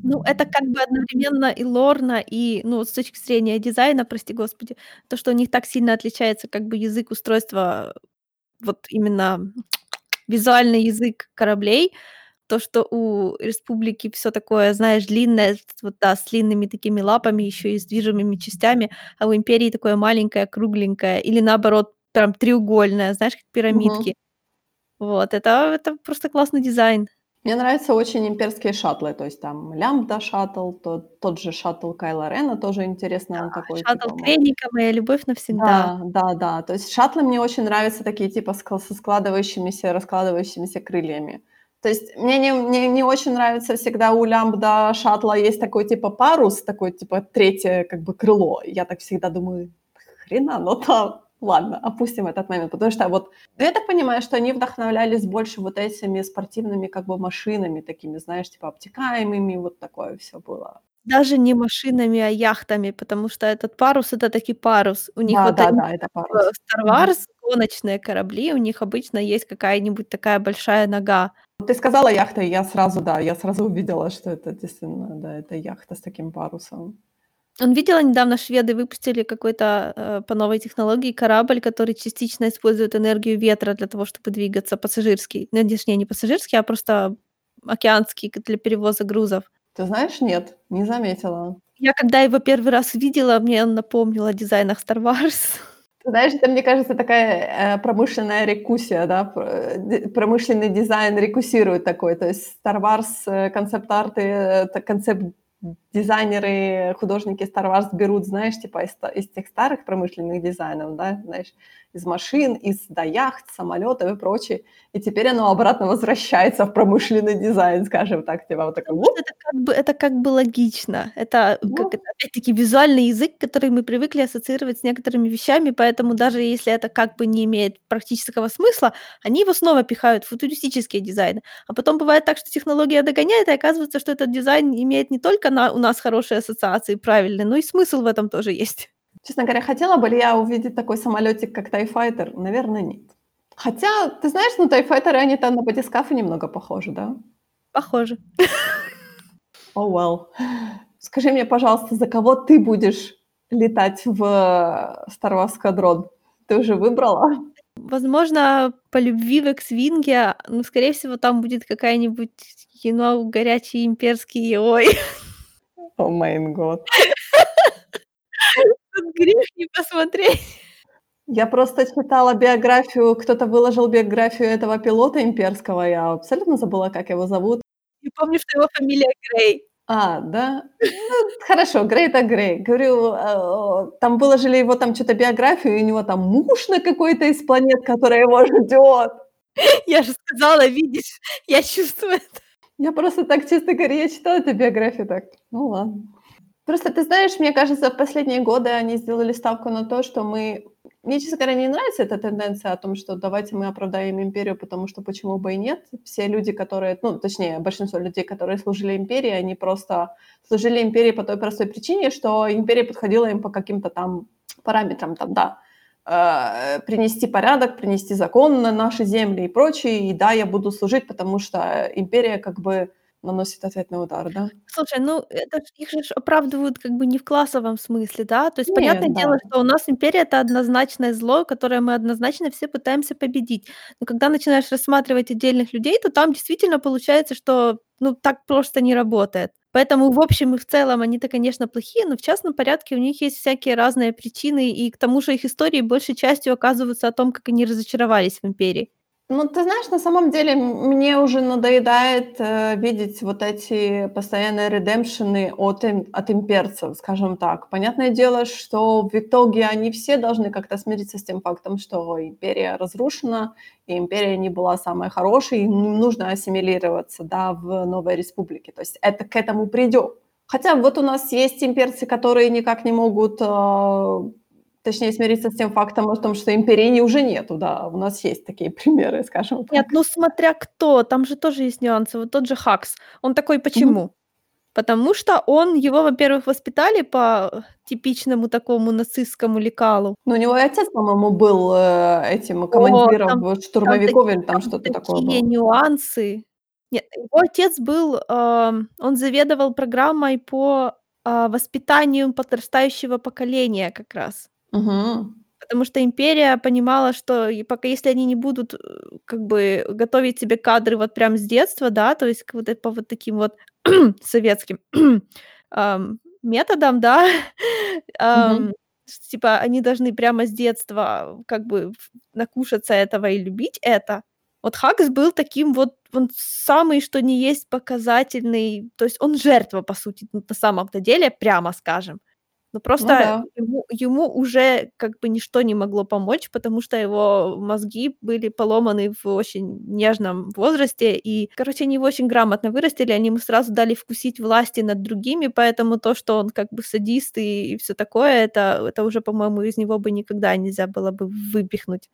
Ну, это как бы одновременно и лорно, и, ну, с точки зрения дизайна, прости господи, то, что у них так сильно отличается как бы язык устройства, вот именно визуальный язык кораблей. То, что у республики всё такое, знаешь, длинное, вот, да, с длинными такими лапами, ещё и с движимыми частями, а у империи такое маленькое, кругленькое или, наоборот, прям треугольное, знаешь, как пирамидки. Мгм. Вот это это просто классный дизайн. Мне нравятся очень имперские шаттлы, то есть там Лямбда шаттл, тот тот же шаттл Кайла Рена тоже интересный, Да, он такой шаттл типа Кrennic, моя любовь навсегда. Да, да-да, то есть шаттлы мне очень нравятся такие типа со складывающимися, раскладывающимися крыльями. То есть мне не мне не очень нравится всегда у Лямбда шаттла есть такой типа парус, такой типа 3 как бы крыло. Я так всегда думаю: "Нахрена оно там?" Ладно, опустим этот момент, потому что вот я так понимаю, что они вдохновлялись больше вот этими спортивными как бы машинами такими, знаешь, типа обтекаемыми, вот такое всё было. Даже не машинами, а яхтами, потому что этот парус- это таки парус. У них Да, вот они да-да, это в парус. Star. Wars гоночные корабли, у них обычно есть какая-нибудь такая большая нога. Ты сказала яхта, и я сразу, да, я сразу увидела, что это действительно, да, это яхта с таким парусом. Он видела, недавно шведы выпустили какой-то, э, по новой технологии корабль, который частично использует энергию ветра для того, чтобы двигаться, пассажирский. Ну, точнее, не пассажирский, а просто океанский к для перевоза грузов. Ты знаешь, нет, не заметила. Я когда его 1 раз увидела, мне он напомнил о дизайнах Star Wars. Ты знаешь, это, мне кажется, такая, э, промышленная рекуссия, да, э, промышленный дизайн рекуссирует такой. То есть Star Wars, э, концепт-арты, это концепт-дизайнеры, художники Star Wars берут, знаешь, типа из из тех старых промышленных дизайнов, да, знаешь, из машин, из, да, яхт, самолётов и прочее. И теперь оно обратно возвращается в промышленный дизайн, скажем так, типа вот такой это как бы это как бы логично. Это, как Ну это, опять-таки, визуальный язык, который мы привыкли ассоциировать с некоторыми вещами, поэтому даже если это как бы не имеет практического смысла, они его снова пихают в футуристические дизайны. А потом бывает так, что технология догоняет, и оказывается, что этот дизайн имеет не только на у нас хорошие ассоциации правильные, но и смысл в этом тоже есть. Честно говоря, хотела бы ли я увидеть такой самолётик, как TIE Fighter? Наверно, нет. Хотя, ты знаешь, ну, TIE Fighterы, они-то на батискафы немного похожи, да? Похоже. Oh well. Скажи мне, пожалуйста, за кого ты будешь летать в Star Wars Squadron? Ты уже выбрала? Возможно, по любви в X-wing, но, скорее всего, там будет какая-нибудь, know, горячий имперский, ой. О майн гот. Тут грех не посмотреть. Я просто читала биографию, кто-то выложил биографию этого пилота имперского, я абсолютно забыла, как его зовут. Я помню, что его фамилия Грей. А, да? Ну, хорошо, Грей так Грей. Говорю, э, там выложили его там чё-то биографию, и у него там муж на какой-то из планет, который его ждёт. Я же сказала, видишь, я чувствую это. Я просто так, честно говоря, я читала эту биографию, так, ну ладно. Просто ты знаешь, мне кажется, в последние годы они сделали ставку на то, что мы мне, честно говоря, не нравится эта тенденция о том, что давайте мы оправдаем империю, потому что почему бы и нет. Все люди, которые, ну, точнее, большинство людей, которые служили империи, они просто служили империи по той простой причине, что империя подходила им по каким-то там параметрам, там, да, принести порядок, принести закон на наши земли и прочее. И да, я буду служить, потому что империя как бы наносит ответный удар, да. Слушай, ну, это ж их же ж оправдывают как бы не в классовом смысле, да. То есть понятное Нет, дело, да. что у нас империя- это однозначное зло, которое мы однозначно все пытаемся победить. Но когда начинаешь рассматривать отдельных людей, то там действительно получается, что, ну, так просто не работает. Поэтому в общем и в целом они-то, конечно, плохие, но в частном порядке у них есть всякие разные причины, и к тому же их истории большей частью оказываются о том, как они разочаровались в империи. Ну, ты знаешь, на самом деле мне уже надоедает, э, видеть вот эти постоянные редемпшены от им от имперцев, скажем так. Понятное дело, что в итоге они все должны как-то смириться с тем фактом, что империя разрушена, и империя не была самой хорошей, и им нужно ассимилироваться, да, в новой республике. То есть это к этому придёт. Хотя вот у нас есть имперцы, которые никак не могут, а, точнее, смириться с тем фактом о том, что империи уже нету, да. У нас есть такие примеры, скажем Нет, так. ну смотря кто, там же тоже есть нюансы. Вот тот же Хакс, он такой почему? Потому что он его, во-первых, воспитали по типичному такому нацистскому лекалу. Ну, у него и отец, по-моему, был, э, этим О, командиром там в там штурмовиков, таки или там там что-то такое такие было. нюансы. Нет, его отец был, ам, он заведовал программой по, а, воспитанию подрастающего поколения как раз. Мгм. Потому что Империя понимала, что и пока если они не будут, э, как бы готовить себе кадры вот прям с детства, да, то есть к вот по вот таким вот советским, ам, методам, да, ам, Мгм. типа они должны прямо с детства как бы ф накушаться этого и любить это. Вот Хагс был таким вот, он самый что ни есть показательный, то есть он жертва, по сути, н на самом-то деле, прямо скажем. Но Ну просто да. ему ему уже как бы ничто не могло помочь, потому что его мозги были поломаны в очень нежном возрасте. И, короче, они его очень грамотно вырастили, они ему сразу дали вкусить власти над другими, поэтому то, что он как бы садист и и всё такое, это это уже, по-моему, из него бы никогда нельзя было бы выпихнуть.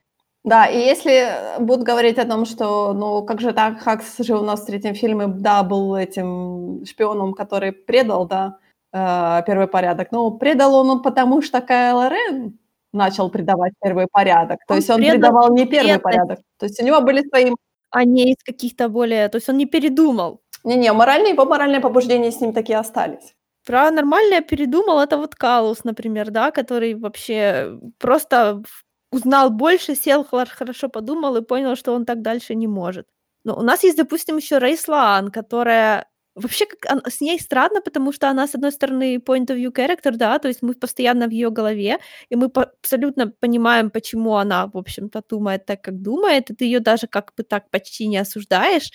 Да, и если, э, будут говорить о том, что, ну, как же так, Хагс же у нас в 3 фильме, да, был этим шпионом, который предал, да, э, первый порядок. Ну, предал он, он потому, что Кайло Рен начал предавать первый порядок. То Он есть он предал предавал не первый вредности. порядок. То есть у него были свои А не из каких-то более то есть он не передумал. Не-не, моральные его моральные побуждения с ним такие остались. Про нормальное передумал- это вот Калус, например, да, который вообще просто ф узнал больше, сел, хорошо подумал и понял, что он так дальше не может. Но у нас есть, допустим, еще Рей Слоан, которая вообще как с ней странно, потому что она, с одной стороны, point of view character, да, то есть мы постоянно в её голове, и мы по абсолютно понимаем, почему она, в общем-то, думает так, как думает, и ты её даже как бы так почти не осуждаешь.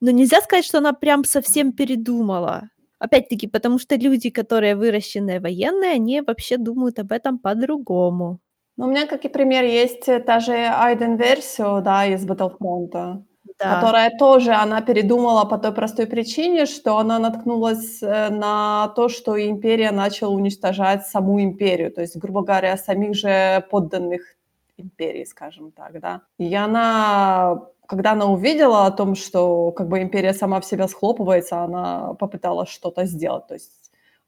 Но нельзя сказать, что она прям совсем передумала. Опять-таки, потому что люди, которые выращенные военные, они вообще думают об этом по-другому. Ну, у меня, как и пример, есть, та же Айден Версио, да, из Battlefront, Да. которая тоже, она передумала по той простой причине, что она наткнулась, э, на то, что Империя начала уничтожать саму Империю, то есть, грубо говоря, самих же подданных Империи, скажем так, да. И она, когда она увидела о том, что как бы Империя сама в себя схлопывается, она попыталась что-то сделать. То есть,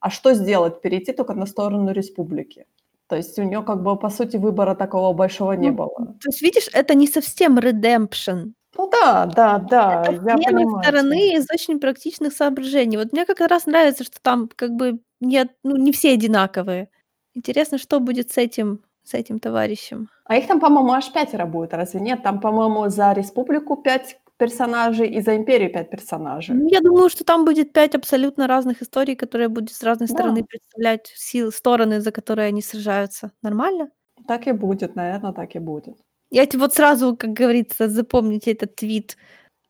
а что сделать? Перейти только на сторону республики. То есть у неё как бы, по сути, выбора такого большого не Ну, было. то есть, видишь, это не совсем redemption. Ну да, да, да, Это я смена понимаю стороны из очень практичных соображений. Вот мне как раз нравится, что там как бы нет, ну, не все одинаковые. Интересно, что будет с этим с этим товарищем. А их там, по-моему, аж 5 будет, разве нет? Там, по-моему, за республику 5 персонажей и за империю 5 персонажей. Ну, я думаю, что там будет 5 абсолютно разных историй, которые будут с разной стороны Да. представлять силы стороны, за которые они сражаются. Нормально? Так и будет, наверно, так и будет. Я те вот сразу, как говорится, запомните этот твит.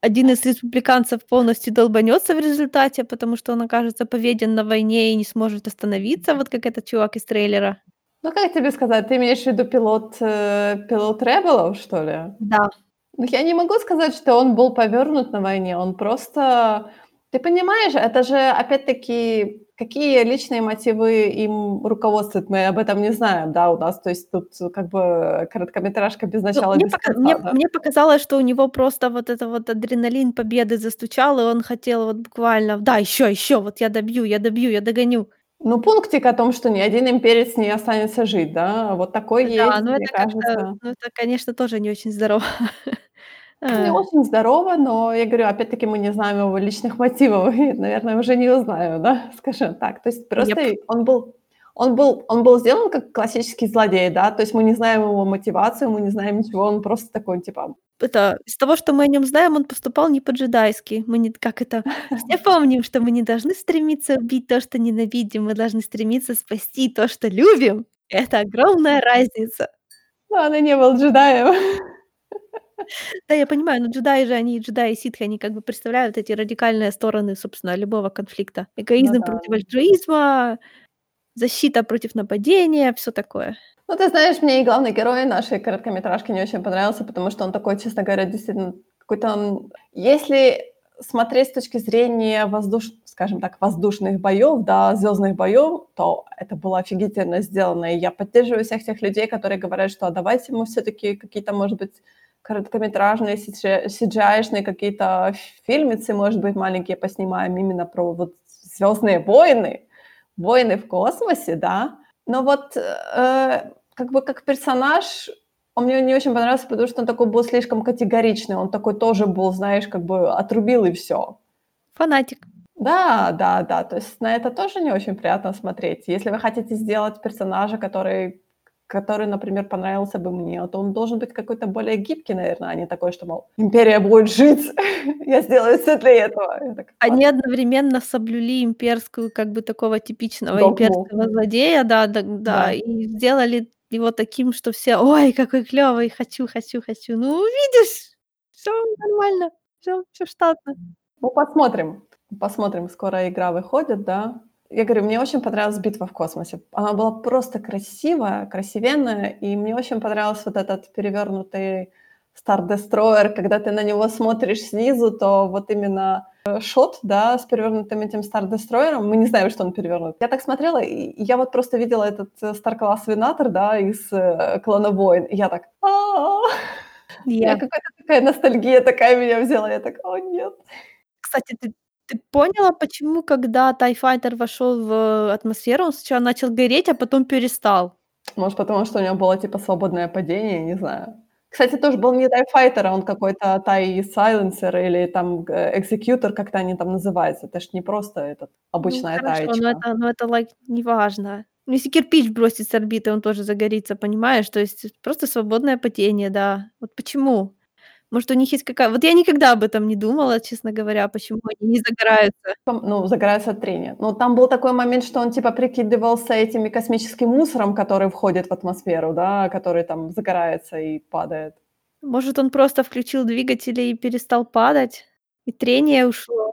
Один из республиканцев полностью долбанется в результате, потому что он окажется поведен на войне и не сможет остановиться, вот как этот чувак из трейлера. Ну, как тебе сказать, ты имеешь в виду пилот, э, пилот "Ребелов", что ли? Да. Ну, я не могу сказать, что он был повёрнут на войне. Он просто ты понимаешь, это же, опять-таки, какие личные мотивы им руководствуют, мы об этом не знаем, да, у нас. То есть тут как бы короткометражка без Ну, начала, мне без пока мне конца, да. мне показалось, что у него просто вот это вот адреналин победы застучал, и он хотел вот буквально: "Да, ещё, ещё, вот я добью, я добью, я догоню". Ну, пунктик о том, что ни один имперец не останется жить, да, вот такой Да, есть, мне это как-то, кажется. ну, это, конечно, тоже не очень здорово. Не А. очень здорово, но я говорю, опять-таки, мы не знаем его личных мотивов и, наверное, уже не узнаем, да, скажем так. То есть просто Yep. он был он был он был сделан как классический злодей, да, то есть мы не знаем его мотивацию, мы не знаем ничего, он просто такой, типа Это из того, что мы о нём знаем, он поступал не по-джедайски. Мы не как это, все помним, что мы не должны стремиться убить то, что ненавидим, мы должны стремиться спасти то, что любим. Это огромная разница. Да, он и не был джедаем. Да, я понимаю, но джедаи же, они джедаи и ситхи, они как бы представляют эти радикальные стороны, собственно, любого конфликта. Ну Эгоизм да, против альтруизма, защита против нападения, всё такое. Ну, ты знаешь, мне и главный герой нашей короткометражки не очень понравился, потому что он такой, честно говоря, действительно какой-то он Если смотреть с точки зрения воздуш скажем так, воздушных боёв, да, звёздных боёв, то это было офигительно сделано. И я поддерживаю всех тех людей, которые говорят, что: "А давайте мы всё-таки какие-то, может быть, короткометражные сиджиайшные какие-то ф фильмецы, может быть, маленькие поснимаем именно про вот "Звёздные войны", войны в космосе", да. Но вот, э, как бы как персонаж он мне не очень понравился, потому что он такой был слишком категоричный, он такой тоже был, знаешь, как бы отрубил и всё. Фанатик. Да, да, да, то есть на это тоже не очень приятно смотреть. Если вы хотите сделать персонажа, который который, например, понравился бы мне, то он должен быть какой-то более гибкий, наверное, а не такой, что, мол, империя будет жить, я сделаю все для этого. Так, Они одновременно соблюли имперскую, как бы такого типичного Догму. имперского злодея, да, да, да, да, и сделали его таким, что все, ой, какой клевый, хочу, хочу, хочу. Ну, видишь, все нормально, все, все штатно. Ну, посмотрим, посмотрим, скоро игра выходит, да, я говорю, мне очень понравилась битва в космосе. Она была просто красивая, красивенная, и мне очень понравился вот этот перевернутый Star Destroyer, когда ты на него смотришь снизу, то вот именно э, шот, да, с перевернутым этим Star Destroyer, мы не знаем, что он перевернут. Я так смотрела, и я вот просто видела этот э, Star Class Винатор, да, из э, Клана Войн, и я так, я какая-то такая ностальгия такая меня взяла, я так, о нет. Кстати, ты ты поняла, почему, когда Fighter вошел в атмосферу, он сначала начал гореть, а потом перестал? Может, потому что у него было, типа, свободное падение, не знаю. Кстати, тоже был не Fighter, а он какой-то TIE Silencer или там э, Executor, как-то они там называются. Это ж не просто этот, Ну, обычная хорошо, но таечка. это но это, like, неважно. Ну, если кирпич бросить с орбиты, он тоже загорится, понимаешь? То есть просто свободное падение, да. Вот почему? Может, у них есть какая Вот я никогда об этом не думала, честно говоря, почему они не загораются. Ну, загорается от трения. Но там был такой момент, что он, типа, прикидывался этими космическим мусором, который входит в атмосферу, да, который там загорается и падает. Может, он просто включил двигатели и перестал падать, и трение ушло?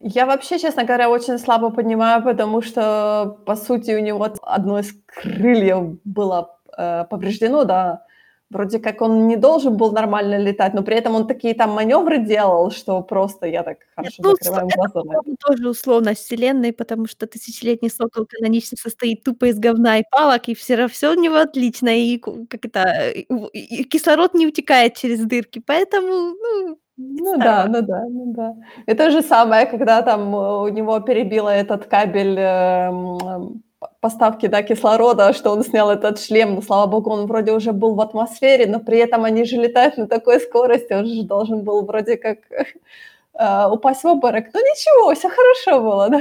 Я вообще, честно говоря, очень слабо понимаю, потому что, по сути, у него одно из крыльев было э, повреждено, да, Вроде как он не должен был нормально летать, но при этом он такие там маневры делал, что просто я так хорошо ну, закрываю глаза это. тоже условность вселенной, потому что тысячелетний сокол канонично состоит тупо из говна и палок, и все равно всё у него отлично, и как это, и кислород не утекает через дырки, поэтому, ну, Ну да, ну да, ну да. И то же самое, когда там у него перебило этот кабель, эм, поставки, да, кислорода, что он снял этот шлем, но, слава богу, он вроде уже был в атмосфере, но при этом они же летают на такой скорости, он же должен был вроде как э, упасть в обморок. Ну ничего, все хорошо было, да.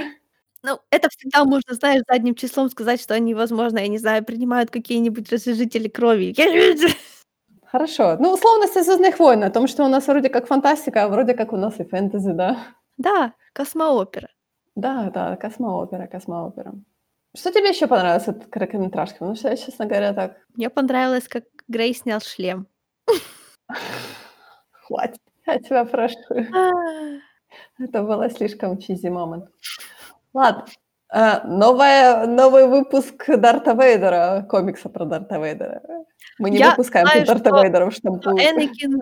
Ну, это всегда можно, знаешь, задним числом сказать, что они, возможно, я не знаю, принимают какие-нибудь раздражители крови. Хорошо. Ну, условности «Звездных войн», о том, что у нас вроде как фантастика, а вроде как у нас и фэнтези, да. Да, космоопера. Да, да, космоопера, космоопера. Что тебе еще понравилось от короткометражки? Ну, что я, честно говоря, так... Мне понравилось, как Грей снял шлем. Хватит, я тебя прошу. Это было слишком чизи момент. Ладно. А, новая, новый выпуск Дарта Вейдера, комикса про Дарта Вейдера. Мы не Я выпускаем знаю, Дарта что, Вейдера в штампу. Энакин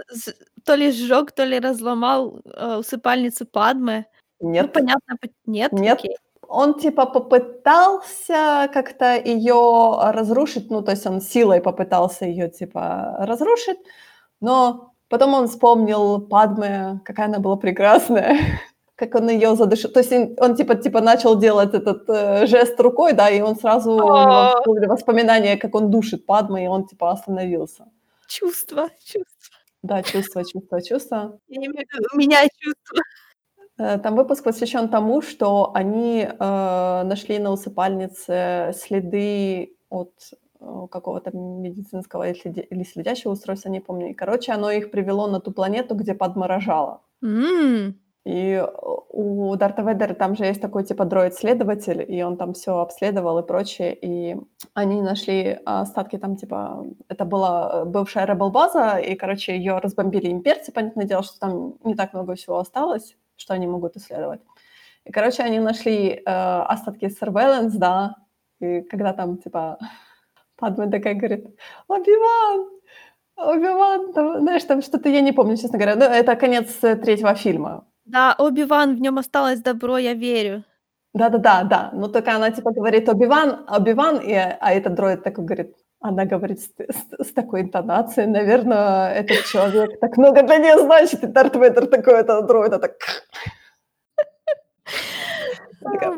то ли сжег, то ли разломал э, усыпальницу Падмы. Ну, Нет, понятно, по- нет? Нет. Окей. Он типа попытался как-то ее разрушить, ну, то есть он силой попытался ее типа разрушить, но потом он вспомнил Падме, какая она была прекрасная, как он ее задушил. То есть он, он, типа, типа начал делать этот э, жест рукой, да, и он сразу у него А. всплыли воспоминания, как он душит Падме, и он типа остановился. Чувство, чувство. Да, чувство, чувство, чувство. Я имею в виду, у меня чувство. Э, Там выпуск посвящен тому, что они э, нашли на усыпальнице следы от э, какого-то медицинского или следящего устройства, не помню. И, короче, оно их привело на ту планету, где подморожало. М, И э, у Дарта Вейдера там же есть такой типа дроид-следователь, и он там все обследовал и прочее, и они нашли остатки там типа... Это была бывшая Rebel-база, и, короче, ее разбомбили имперцы, понятное дело, что там не так много всего осталось, что они могут исследовать. И, короче, они нашли э, остатки Surveillance, да, и когда там типа Падме такая говорит, Оби-Ван, Оби-Ван, там, знаешь, там что-то, я не помню, честно говоря, но это конец э, третьего фильма. Да, Оби-Ван, в нем осталось добро, я верю. Да-да-да, да. Но только она типа говорит Оби-Ван, Оби-Ван, и, а этот дроид такой говорит, она говорит с, с- с такой интонацией, наверное, этот человек так много для нее значит, и Дарт Вейдер такой этого дроида так... А.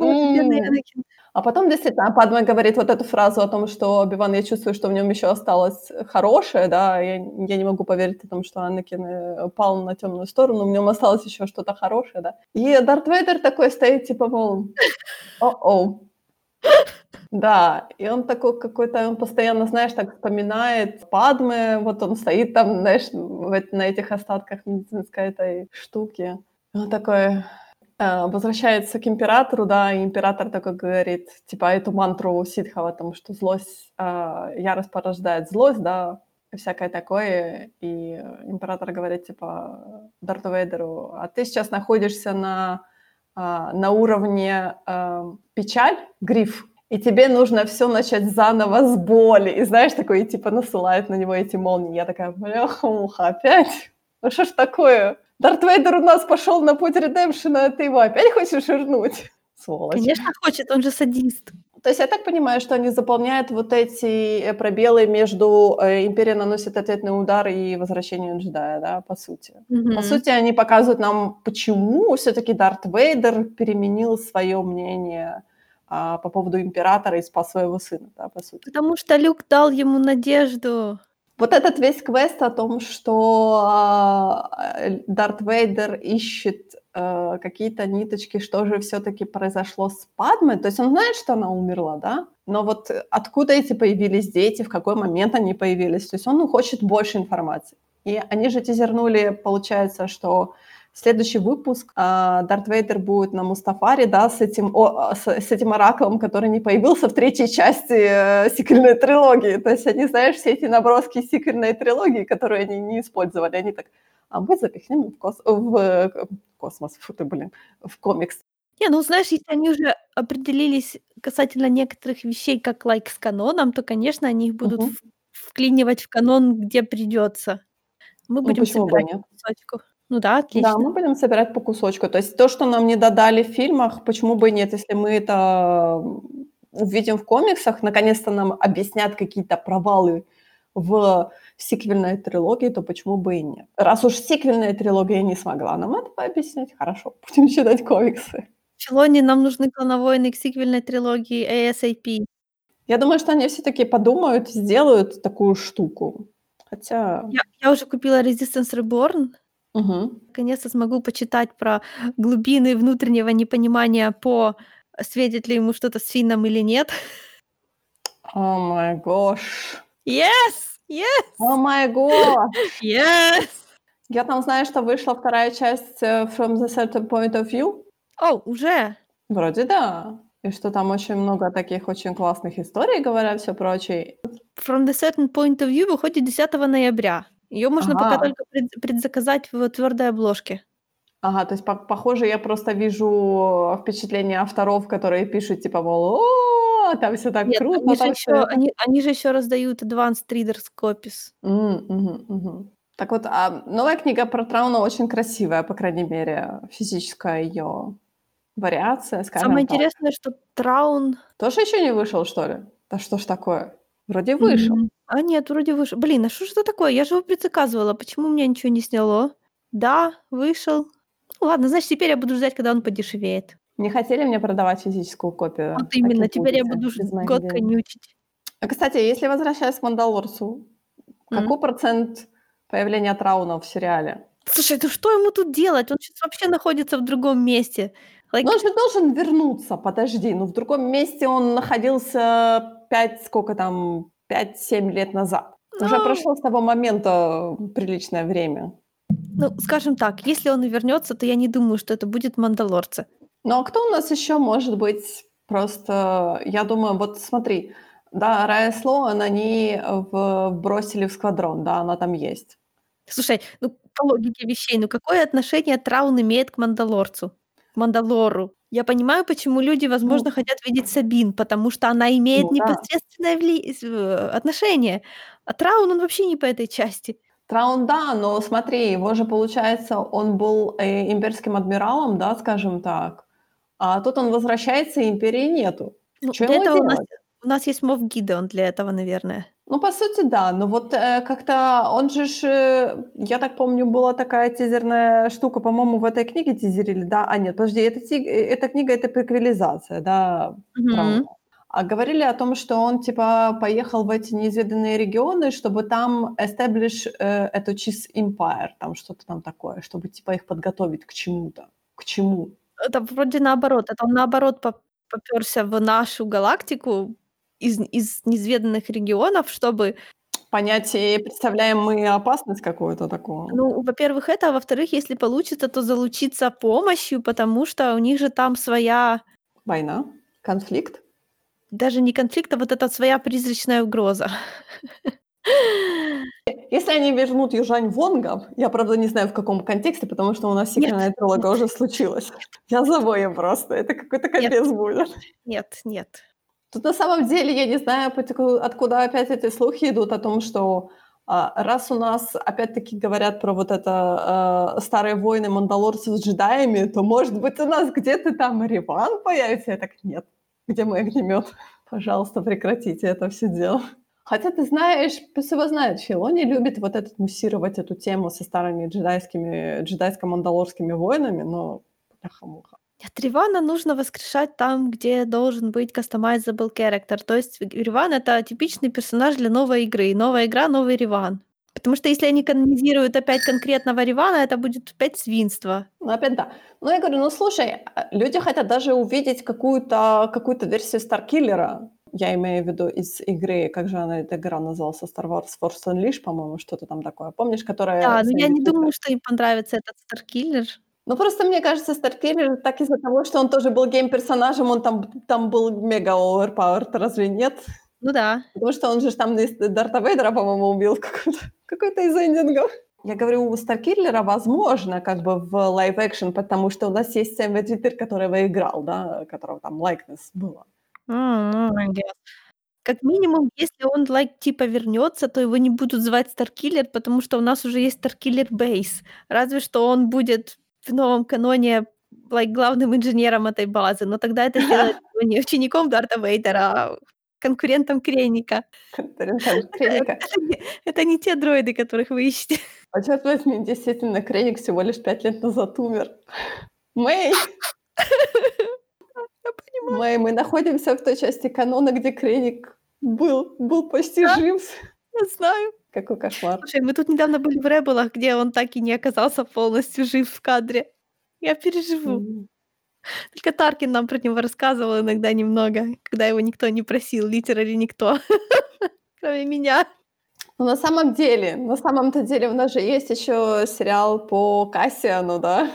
А потом действительно Падме говорит вот эту фразу о том, что Оби-Ван, я чувствую, что в нем еще осталось хорошее, да, я, я не могу поверить о том, что Анакин э, пал на темную сторону, в нем осталось еще что-то хорошее, да. И Дарт Вейдер такой стоит, типа, мол, о-оу, Да, и он такой какой-то, он постоянно, знаешь, так вспоминает Падмы, вот он стоит там, знаешь, на этих остатках медицинской этой штуки. Он такой, э, возвращается к императору, да, и император такой говорит, типа, эту мантру ситхова, там, что злость, э, ярость порождает злость, да, всякое такое. И император говорит, типа, Дарту Вейдеру, а ты сейчас находишься на, на уровне э, печаль, гриф, и тебе нужно все начать заново с боли. И знаешь, такой, типа, насылает на него эти молнии. Я такая, бляха-муха, опять? Ну что ж такое? Дарт Вейдер у нас пошел на путь редемпшена, а ты его опять хочешь вернуть? Сволочь. Конечно хочет, он же садист. То есть я так понимаю, что они заполняют вот эти э, пробелы между э, «Империя наносит ответный удар» и «Возвращение джедая», да, по сути. Mm-hmm. По сути, они показывают нам, почему все таки Дарт Вейдер переменил свое мнение а, по поводу императора и спас своего сына, да, по сути. Потому что Люк дал ему надежду. Вот этот весь квест о том, что э, Дарт Вейдер ищет э, какие-то ниточки, что же все-таки произошло с Падмой. То есть он знает, что она умерла, да? Но вот откуда эти появились дети, в какой момент они появились? То есть он хочет больше информации. И они же тизернули, получается, что следующий выпуск э, Дарт Вейдер будет на Мустафаре, да, с этим, о, с, с этим ораклом, который не появился в третьей части э, сиквельной трилогии. То есть они, знаешь, все эти наброски сиквельной трилогии, которые они не использовали, они так, а мы запихнем в, кос в э, космос, фу ты, блин, в комикс. Не, ну знаешь, если они уже определились касательно некоторых вещей, как лайк с каноном, то, конечно, они их будут угу. вклинивать в канон, где придется. Мы ну, будем ну, собирать кусочку. Ну да, отлично. Да, мы будем собирать по кусочку. То есть то, что нам не додали в фильмах, почему бы и нет, если мы это увидим в комиксах, наконец-то нам объяснят какие-то провалы в сиквельной трилогии, то почему бы и нет? Раз уж сиквельная трилогия не смогла нам это объяснить, хорошо, будем читать комиксы. Филоне нам нужны клоновойны к сиквельной трилогии ASAP. Я думаю, что они все-таки подумают, сделают такую штуку. Хотя... Я, я уже купила Resistance Reborn, Угу. Наконец-то смогу почитать про глубины внутреннего непонимания по светит ли ему что-то с Финном или нет. О май гош. Yes! Yes! О май gosh! Yes! Я там знаю, что вышла вторая часть э, From the Certain Point of View. О, oh, уже? Вроде да. И что там очень много таких очень классных историй, говорят, все прочее. From the Certain Point of View выходит 10 ноября. Ее можно ага. пока только пред, предзаказать в твердой обложке. Ага, то есть, по похоже, я просто вижу впечатление авторов, которые пишут, типа, мол, о, там все так Нет, круто. Они же, еще, они, они же еще раздают Advanced Reader's Copies. Mm, угу, угу. Так вот, а новая книга про Трауна очень красивая, по крайней мере, физическая ее вариация, скажем Самое так. интересное, что Траун... Тоже еще не вышел, что ли? Да что ж такое? Вроде вышел. М, а нет, вроде вышел. Блин, а что ж это такое? Я же его предзаказывала. Почему у меня ничего не сняло? Да, вышел. Ну ладно, значит, теперь я буду ждать, когда он подешевеет. Не хотели мне продавать физическую копию? Вот именно, теперь я буду год конючить. А, кстати, если возвращаясь к Мандалорцу, М. какой процент появления Трауна в сериале? Слушай, ну что ему тут делать? Он сейчас вообще находится в другом месте. Like, Ну, он же должен вернуться, подожди. Ну, в другом месте он находился 5, сколько там, 5-7 лет назад. Уже Ну. прошло с того момента приличное время. Ну, скажем так, если он и вернется, то я не думаю, что это будет Мандалорцы. Ну, а кто у нас еще может быть просто... Я думаю, вот смотри, да, Рая Слоан, они в, бросили в сквадрон, да, она там есть. Слушай, ну, по логике вещей, ну какое отношение Траун имеет к Мандалорцу? К Мандалору? Я понимаю, почему люди, возможно, Ну, хотят видеть Сабин, потому что она имеет ну да. непосредственное вли... с- э, отношение. А Траун, он вообще не по этой части. Траун, да, но смотри, его же, получается, он был э, имперским адмиралом, да, скажем так, а тут он возвращается, и империи нету. Ну, Что для этого у нас, у нас есть Мов Гидеон для этого, наверное. Ну, по сути, да, но вот э, как-то он же, ж, э, я так помню, была такая тизерная штука, по-моему, в этой книге тизерили, да, а нет, подожди, эта, ти- э, эта книга, это приквелизация, да, Трауна. Мгм. А говорили о том, что он, типа, поехал в эти неизведанные регионы, чтобы там establish э, эту Cheese Empire, там что-то там такое, чтобы, типа, их подготовить к чему-то. К чему? Это вроде наоборот. Это он наоборот поп- поперся в нашу галактику, из из неизведанных регионов, чтобы Понять, представляем мы опасность какую-то такую? Ну, во-первых, это, а во-вторых, если получится, то залучиться помощью, потому что у них же там своя Война? Конфликт? Даже не конфликт, а вот эта своя призрачная угроза. Если они вернут Южань Вонгов, я, правда, не знаю, в каком контексте, потому что у нас сиквельная Нет, трилога нет, уже случилась. Я забою просто, это какой-то нет, капец будет. нет, нет. Тут на самом деле я не знаю, откуда опять эти слухи идут о том, что а, раз у нас опять-таки говорят про вот это а, старые войны мандалорцев с джедаями, то, может быть, у нас где-то там Риван появится? Я так, нет. Где мой огнемет? Пожалуйста, прекратите это все дело. Хотя ты знаешь, пусть его знает, Филони любит вот этот муссировать эту тему со старыми джедайскими, джедайско-мандалорскими войнами, но бляха-муха. Нет, Ривана нужно воскрешать там, где должен быть customizable character. То есть Риван- это типичный персонаж для новой игры. Новая игра- новый Риван. Потому что если они канонизируют опять конкретного Ривана, это будет опять свинство. Ну, опять да. Ну, я говорю, ну, слушай, а, люди хотят даже увидеть какую-то какую версию Старкиллера. Я имею в виду из игры, как же она, эта игра называлась, Star Wars Force Unleashed, по-моему, что-то там такое. Помнишь, которая... Да, но я не думаю, что им понравится этот Старкиллер. Ну, просто мне кажется, Старкиллер так из-за того, что он тоже был game -персонажем, он там, там был мега overpowered, разве нет? Ну да. Потому что он же там Дарта Вейдера, по-моему, убил в каком-то, какой-то из ending ов. Я говорю, у Старкиллера, возможно, как бы в live-action, потому что у нас есть Сэм Уитвер, который его играл, да, которого там likeness было. Guess. Как минимум, если он, like, типа вернется, то его не будут звать Старкиллер, потому что у нас уже есть Starkiller Base. Разве что он будет в новом каноне, like, главным инженером этой базы, но тогда это сделает не учеником Дарта Вейдера, а конкурентом. Конкурент Креника. Это не те дроиды, которых вы ищете. А черт возьми, действительно, Креник всего лишь пять лет назад умер. Мэй, Я понимаю. Мэй, мы находимся в той части канона, где Креник был, был почти жив. Я знаю. Какой кошмар. Слушай, мы тут недавно были в Ребелах, где он так и не оказался полностью жив в кадре. Я переживу. Только Таркин нам про него рассказывал иногда немного, когда его никто не просил, литерали никто, кроме меня. Ну, на самом деле, на самом-то деле у нас же есть еще сериал по Кассиану, да?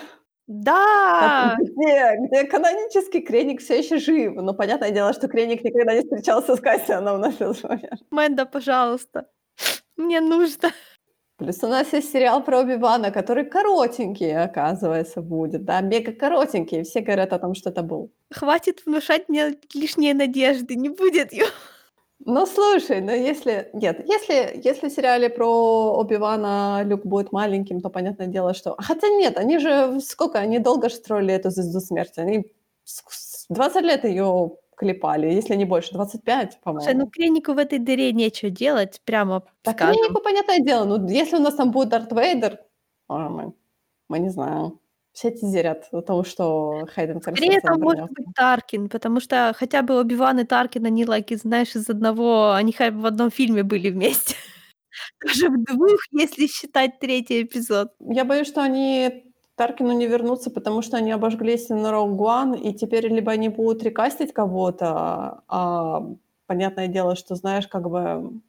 Да! Где, где канонический Креник все еще жив. Но понятное дело, что Креник никогда не встречался с Кассианом на тот момент. Мэнда, пожалуйста, мне нужно. Плюс у нас есть сериал про Оби-Вана, который коротенький, оказывается, будет. Да, мега коротенький. Все говорят о том, что это был. Хватит внушать мне лишние надежды, не будет его. Ну, слушай, ну если... Нет, если, если в сериале про Оби-Вана Люк будет маленьким, то понятное дело, что... Хотя нет, они же... Сколько? Они долго строили эту звезду смерти. Они с- с- 20 лет ее клепали, если не больше, 25, по-моему. Слушай, ну Кренику в этой дыре нечего делать, прямо Так скажем. Кренику, понятное дело, ну, если у нас там будет Дарт Вейдер, а, мы, мы не знаем. Все тизерят о том, что Хайден Скорее, там может быть Таркин, потому что хотя бы Оби-Ван и Таркин, они, like, знаешь, из одного, они хотя бы в одном фильме были вместе. Даже в двух, если считать третий эпизод. Я боюсь, что они Таркину не вернутся, потому что они обожглись на Rogue One, и теперь либо они будут рекастить кого-то, а, понятное дело, что, знаешь, как бы...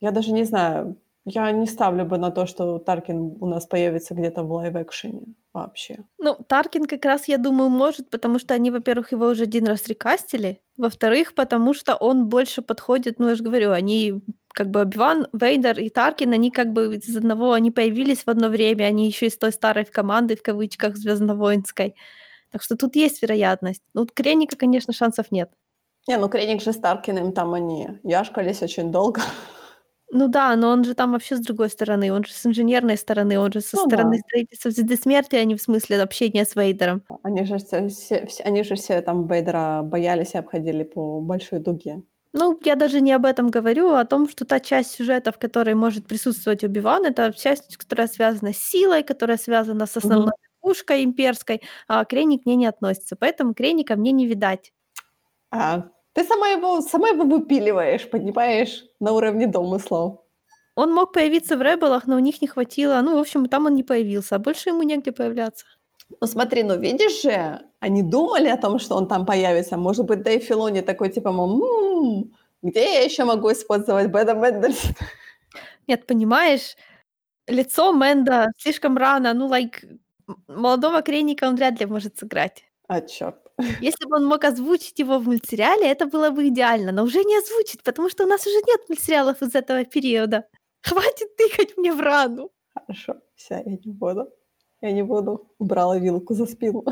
Я даже не знаю, я не ставлю бы на то, что Таркин у нас появится где-то в лайв-экшене вообще. Ну, Таркин как раз, я думаю, может, потому что они, во-первых, его уже один раз рекастили, во-вторых, потому что он больше подходит, ну, я же говорю, они как бы Оби-Ван, Вейдер и Таркин, они как бы из одного, они появились в одно время, они еще из той старой команды, в кавычках, звездно-воинской. Так что тут есть вероятность. Ну, Креника, конечно, шансов нет. Не, ну Креник же с Таркиным там они яшкались очень долго. Ну да, но он же там вообще с другой стороны, он же с инженерной стороны, он же со Ну стороны да. строительства Звезды Смерти, а не в смысле общения с Вейдером. Они же все, все- они же все там Бейдера боялись и обходили по большой дуге. Ну, я даже не об этом говорю, а о том, что та часть сюжета, в которой может присутствовать Оби-Ван, это часть, которая связана с силой, которая связана с основной пушкой имперской, а Креник к ней не относится. Поэтому Креника мне не видать. А ты сама его, сама его выпиливаешь, понимаешь, на уровне домыслов. Он мог появиться в Ребелах, но у них не хватило. Ну, в общем, там он не появился, а больше ему негде появляться. Ну смотри, ну видишь же, они думали о том, что он там появится. Может быть, Дэйв Филони такой, типа, мол, «М, Где я еще могу использовать Бэда Мендельсона? Нет, понимаешь, лицо Мэнда слишком рано, ну, like, молодого Крейника он вряд ли может сыграть. А, чёрт. Если бы он мог озвучить его в мультсериале, это было бы идеально, но уже не озвучит, потому что у нас уже нет мультсериалов из этого периода. Хватит тыкать мне в рану. Хорошо, всё, я не буду. Я не буду. Убрала вилку за спину.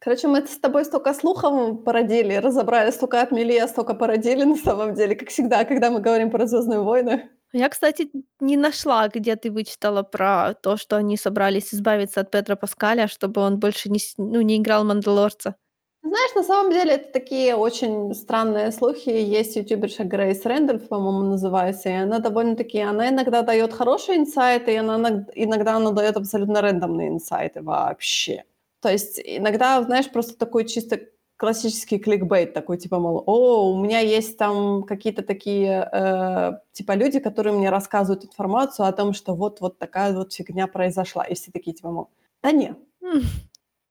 Короче, мы с тобой столько слухов породили, разобрали, столько отмели, а столько породили на самом деле, как всегда, когда мы говорим про "Звездные войны". Я, кстати, не нашла, где ты вычитала про то, что они собрались избавиться от Педро Паскаля, чтобы он больше не ну, не играл Мандалорца. Знаешь, на самом деле это такие очень странные слухи. Есть ютуберша Грейс Рэндольф, по-моему, называется, и она довольно-таки она иногда даёт хорошие инсайты, и она иног иногда она даёт абсолютно рандомные инсайты вообще. То есть иногда, знаешь, просто такой чисто классический кликбейт, такой типа, мол: "О, у меня есть там какие-то такие, э, типа люди, которые мне рассказывают информацию о том, что вот вот такая вот фигня произошла". И все такие типа, мол: "Да не,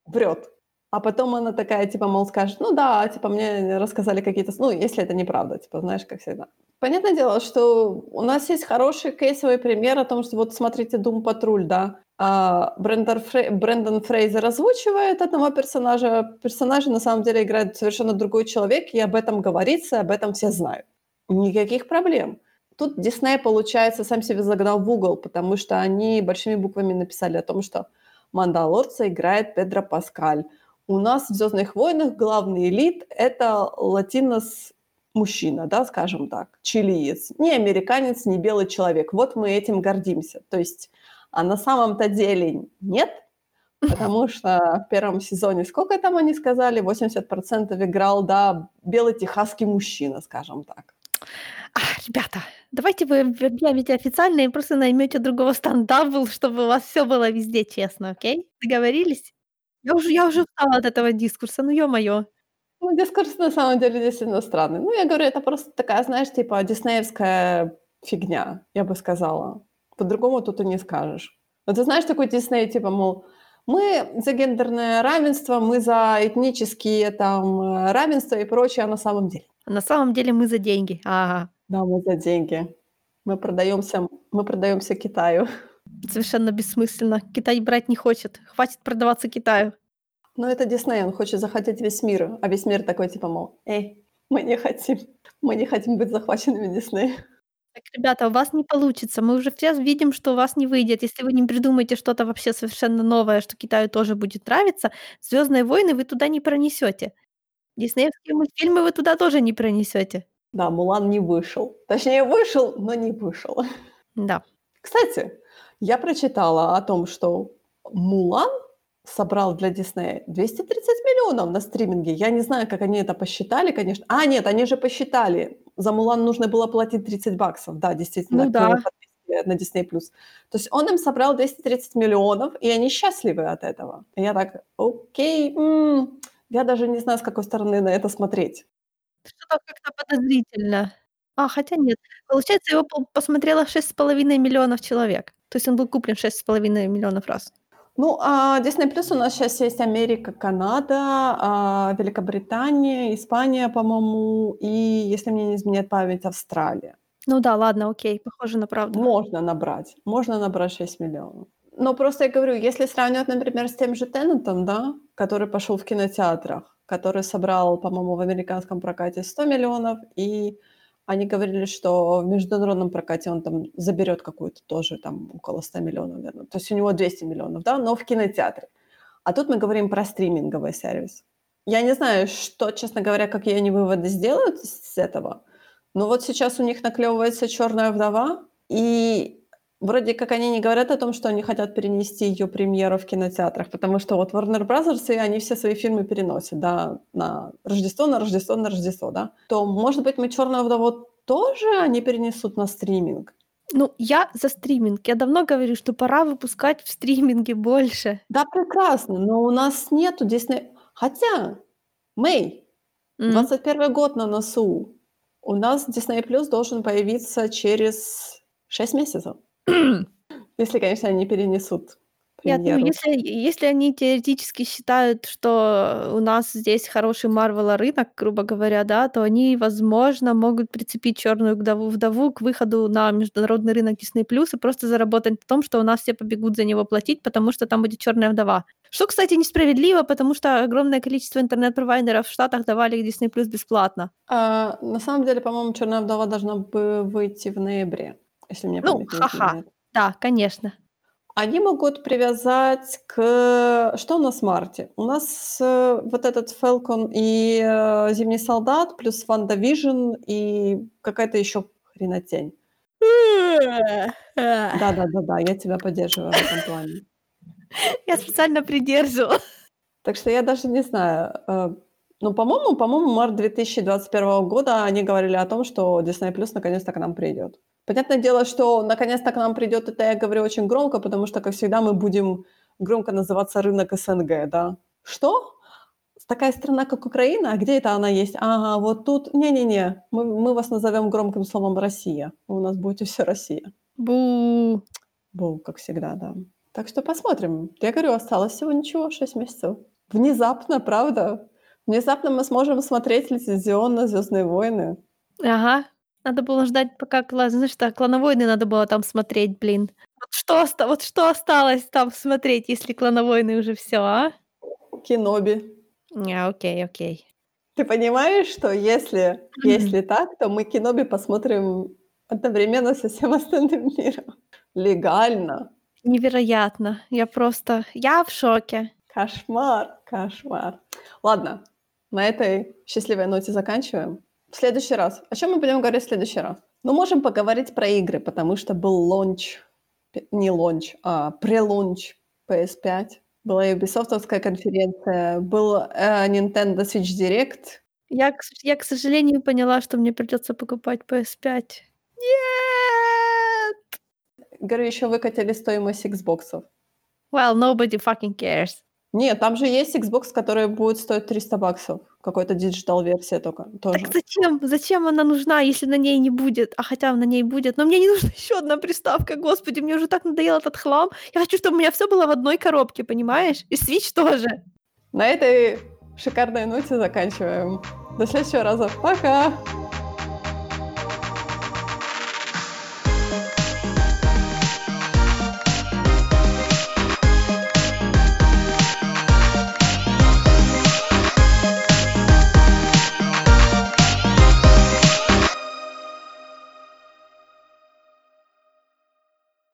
врёт". А потом она такая, типа, мол, скажет: "Ну да, типа, мне рассказали какие-то с" ну, если это неправда, типа, знаешь, как всегда. Понятное дело, что у нас есть хороший кейсовый пример о том, что вот смотрите "Дум патруль", да, а, Брендан Фрейзер озвучивает этого персонажа. Персонажа на самом деле играет совершенно другой человек, и об этом говорится, об этом все знают. Никаких проблем. Тут Дисней, получается, сам себя загнал в угол, потому что они большими буквами написали о том, что Мандалорца играет Педро Паскаль. У нас в "Звездных войнах" главный лид- это латинос мужчина, да, скажем так, чилиец. Не американец, не белый человек. Вот мы этим гордимся. То есть, а на самом-то деле нет, потому что в первом сезоне, сколько там они сказали, 80 играл, да, белый техасский мужчина, скажем так. А, ребята, давайте вы об объявите официально и просто наймёте другого stunt double, чтобы у вас всё было везде честно, окей? Договорились? Я уже я уже устала от этого дискурса, ну, ё-моё. Ну, дискурс на самом деле действительно странный. Ну, я говорю, это просто такая, знаешь, типа диснеевская фигня, я бы сказала. По-другому тут и не скажешь. Вот ты знаешь такой Дисней, типа, мол: "Мы за гендерное равенство, мы за этнические там, э, равенство и прочее", а на самом деле? А на самом деле мы за деньги. Ага. Да, мы за деньги. Мы продаёмся мы продаёмся Китаю. Совершенно бессмысленно. Китай брать не хочет. Хватит продаваться Китаю. Но это Дисней, он хочет захватить весь мир, а весь мир такой типа, мол: "Эй, мы не хотим, мы не хотим быть захваченными Диснеем". Так, ребята, у вас не получится. Мы уже все видим, что у вас не выйдет. Если вы не придумаете что-то вообще совершенно новое, что Китаю тоже будет нравиться, "Звездные войны" вы туда не пронесёте. Диснеевские мультфильмы вы туда тоже не пронесёте. Да, "Мулан" не вышел. Точнее, вышел, но не вышел. Да. Кстати, я прочитала о том, что "Мулан" собрал для Диснея 230 миллионов на стриминге. Я не знаю, как они это посчитали, конечно. А, нет, они же посчитали. За "Мулан" нужно было платить 30 баксов. Да, действительно, Ну да. на Disney+. То есть он им собрал 230 миллионов, и они счастливы от этого. И я так: "Окей, м". Я даже не знаю, с какой стороны на это смотреть. Что-то как-то подозрительно. А, хотя нет. Получается, его по посмотрело 6,5 миллионов человек. То есть он был куплен 6,5 миллионов раз. Ну, а Disney+ у нас щас есть Америка, Канада, а, Великобритания, Испания, по-моему, и, если мне не изменяет память, Австралия. Ну да, ладно, окей, похоже на правду. Можно набрать, можно набрать 6 миллионов. Но просто я говорю, если сравнивать, например, с тем же "Тенетом", да, который пошёл в кинотеатрах, который собрал, по-моему, в американском прокате 100 миллионов, и они говорили, что в международном прокате он там заберёт какую-то тоже там около 100 миллионов, наверно. То есть у него 200 миллионов, да, но в кинотеатре. А тут мы говорим про стриминговый сервис. Я не знаю, что, честно говоря, какие они выводы сделают с этого, но вот сейчас у них наклёвывается "Чёрная вдова", и вроде как они не говорят о том, что они хотят перенести её премьеру в кинотеатрах, потому что вот Warner Bros. и они все свои фильмы переносят, да, на Рождество, на Рождество, на Рождество, да. То, может быть, мы "Чёрную вдову" тоже они перенесут на стриминг? Ну, я за стриминг. Я давно говорю, что пора выпускать в стриминге больше. Да, прекрасно, но у нас нету Disney Хотя, Мэй, М. 21 год на носу. У нас Disney+ должен появиться через 6 месяцев. Если, конечно, они перенесут Нет, ну если если они теоретически считают, что у нас здесь хороший "Марвел" рынок, грубо говоря, да, то они, возможно, могут прицепить "Чёрную вдову" вдову к выходу на международный рынок Disney+ и просто заработать на том, что у нас все побегут за него платить, потому что там будет "Чёрная вдова". Что, кстати, несправедливо, потому что огромное количество интернет-провайдеров в Штатах давали Disney+ бесплатно. А, на самом деле, по-моему, "Чёрная вдова" должна бы выйти в ноябре, если мне Ну, ха-ха, да, конечно. Они могут привязать к что у нас в марте? У нас, э, вот этот "Falcon" и, э, "Зимний солдат", плюс "WandaVision" и какая-то ещё хренотень. Да-да-да-да, я тебя поддерживаю в этом плане. Я специально придерживала. Так что я даже не знаю, э, ну, по-моему по-моему, март 2021 года они говорили о том, что Disney+ наконец-то к нам придёт. Понятное дело, что наконец-то к нам придёт, это я говорю очень громко, потому что, как всегда, мы будем громко называться рынок СНГ, да. Что? Такая страна, как Украина? А где это она есть? Ага, вот тут. Не-не-не, мы мы вас назовём громким словом "Россия". У нас будет всё Россия. Бу. Бу, как всегда, да. Так что посмотрим. Я говорю, осталось всего ничего, 6 месяцев. Внезапно, правда? Внезапно мы сможем смотреть лицензионно "Звездные войны". Ага. Надо было ждать, пока кла знаешь, так "Клановойны" надо было там смотреть, блин. Вот что оста вот что осталось там смотреть, если "Клановойны" уже всё, а? Кеноби. Не, окей, окей. Ты понимаешь, что если Мгм. если так, то мы "Кеноби" посмотрим одновременно со всем остальным миром. Легально. Невероятно. Я просто я в шоке. Кошмар, кошмар. Ладно, на этой счастливой ноте заканчиваем. В следующий раз о чём мы будем говорить в следующий раз? Мы можем поговорить про игры, потому что был launch, не launch, а pre-launch PS5, была юбисофтовская конференция, был, э, Nintendo Switch Direct. Я, я, к сожалению, поняла, что мне придётся покупать PS5. Нет! Говорю, ещё выкатили стоимость "Xbox ов". Well, nobody fucking cares. Нет, там же есть "Xbox", который будет стоить 300 баксов. Какой-то digital-версия тока тоже. Так зачем? Зачем она нужна, если на ней не будет? А хотя на ней будет, но мне не нужна ещё одна приставка. Господи, мне уже так надоел этот хлам. Я хочу, чтобы у меня всё было в одной коробке, понимаешь? И Switch тоже. На этой шикарной ноте заканчиваем. До следующего раза. Пока!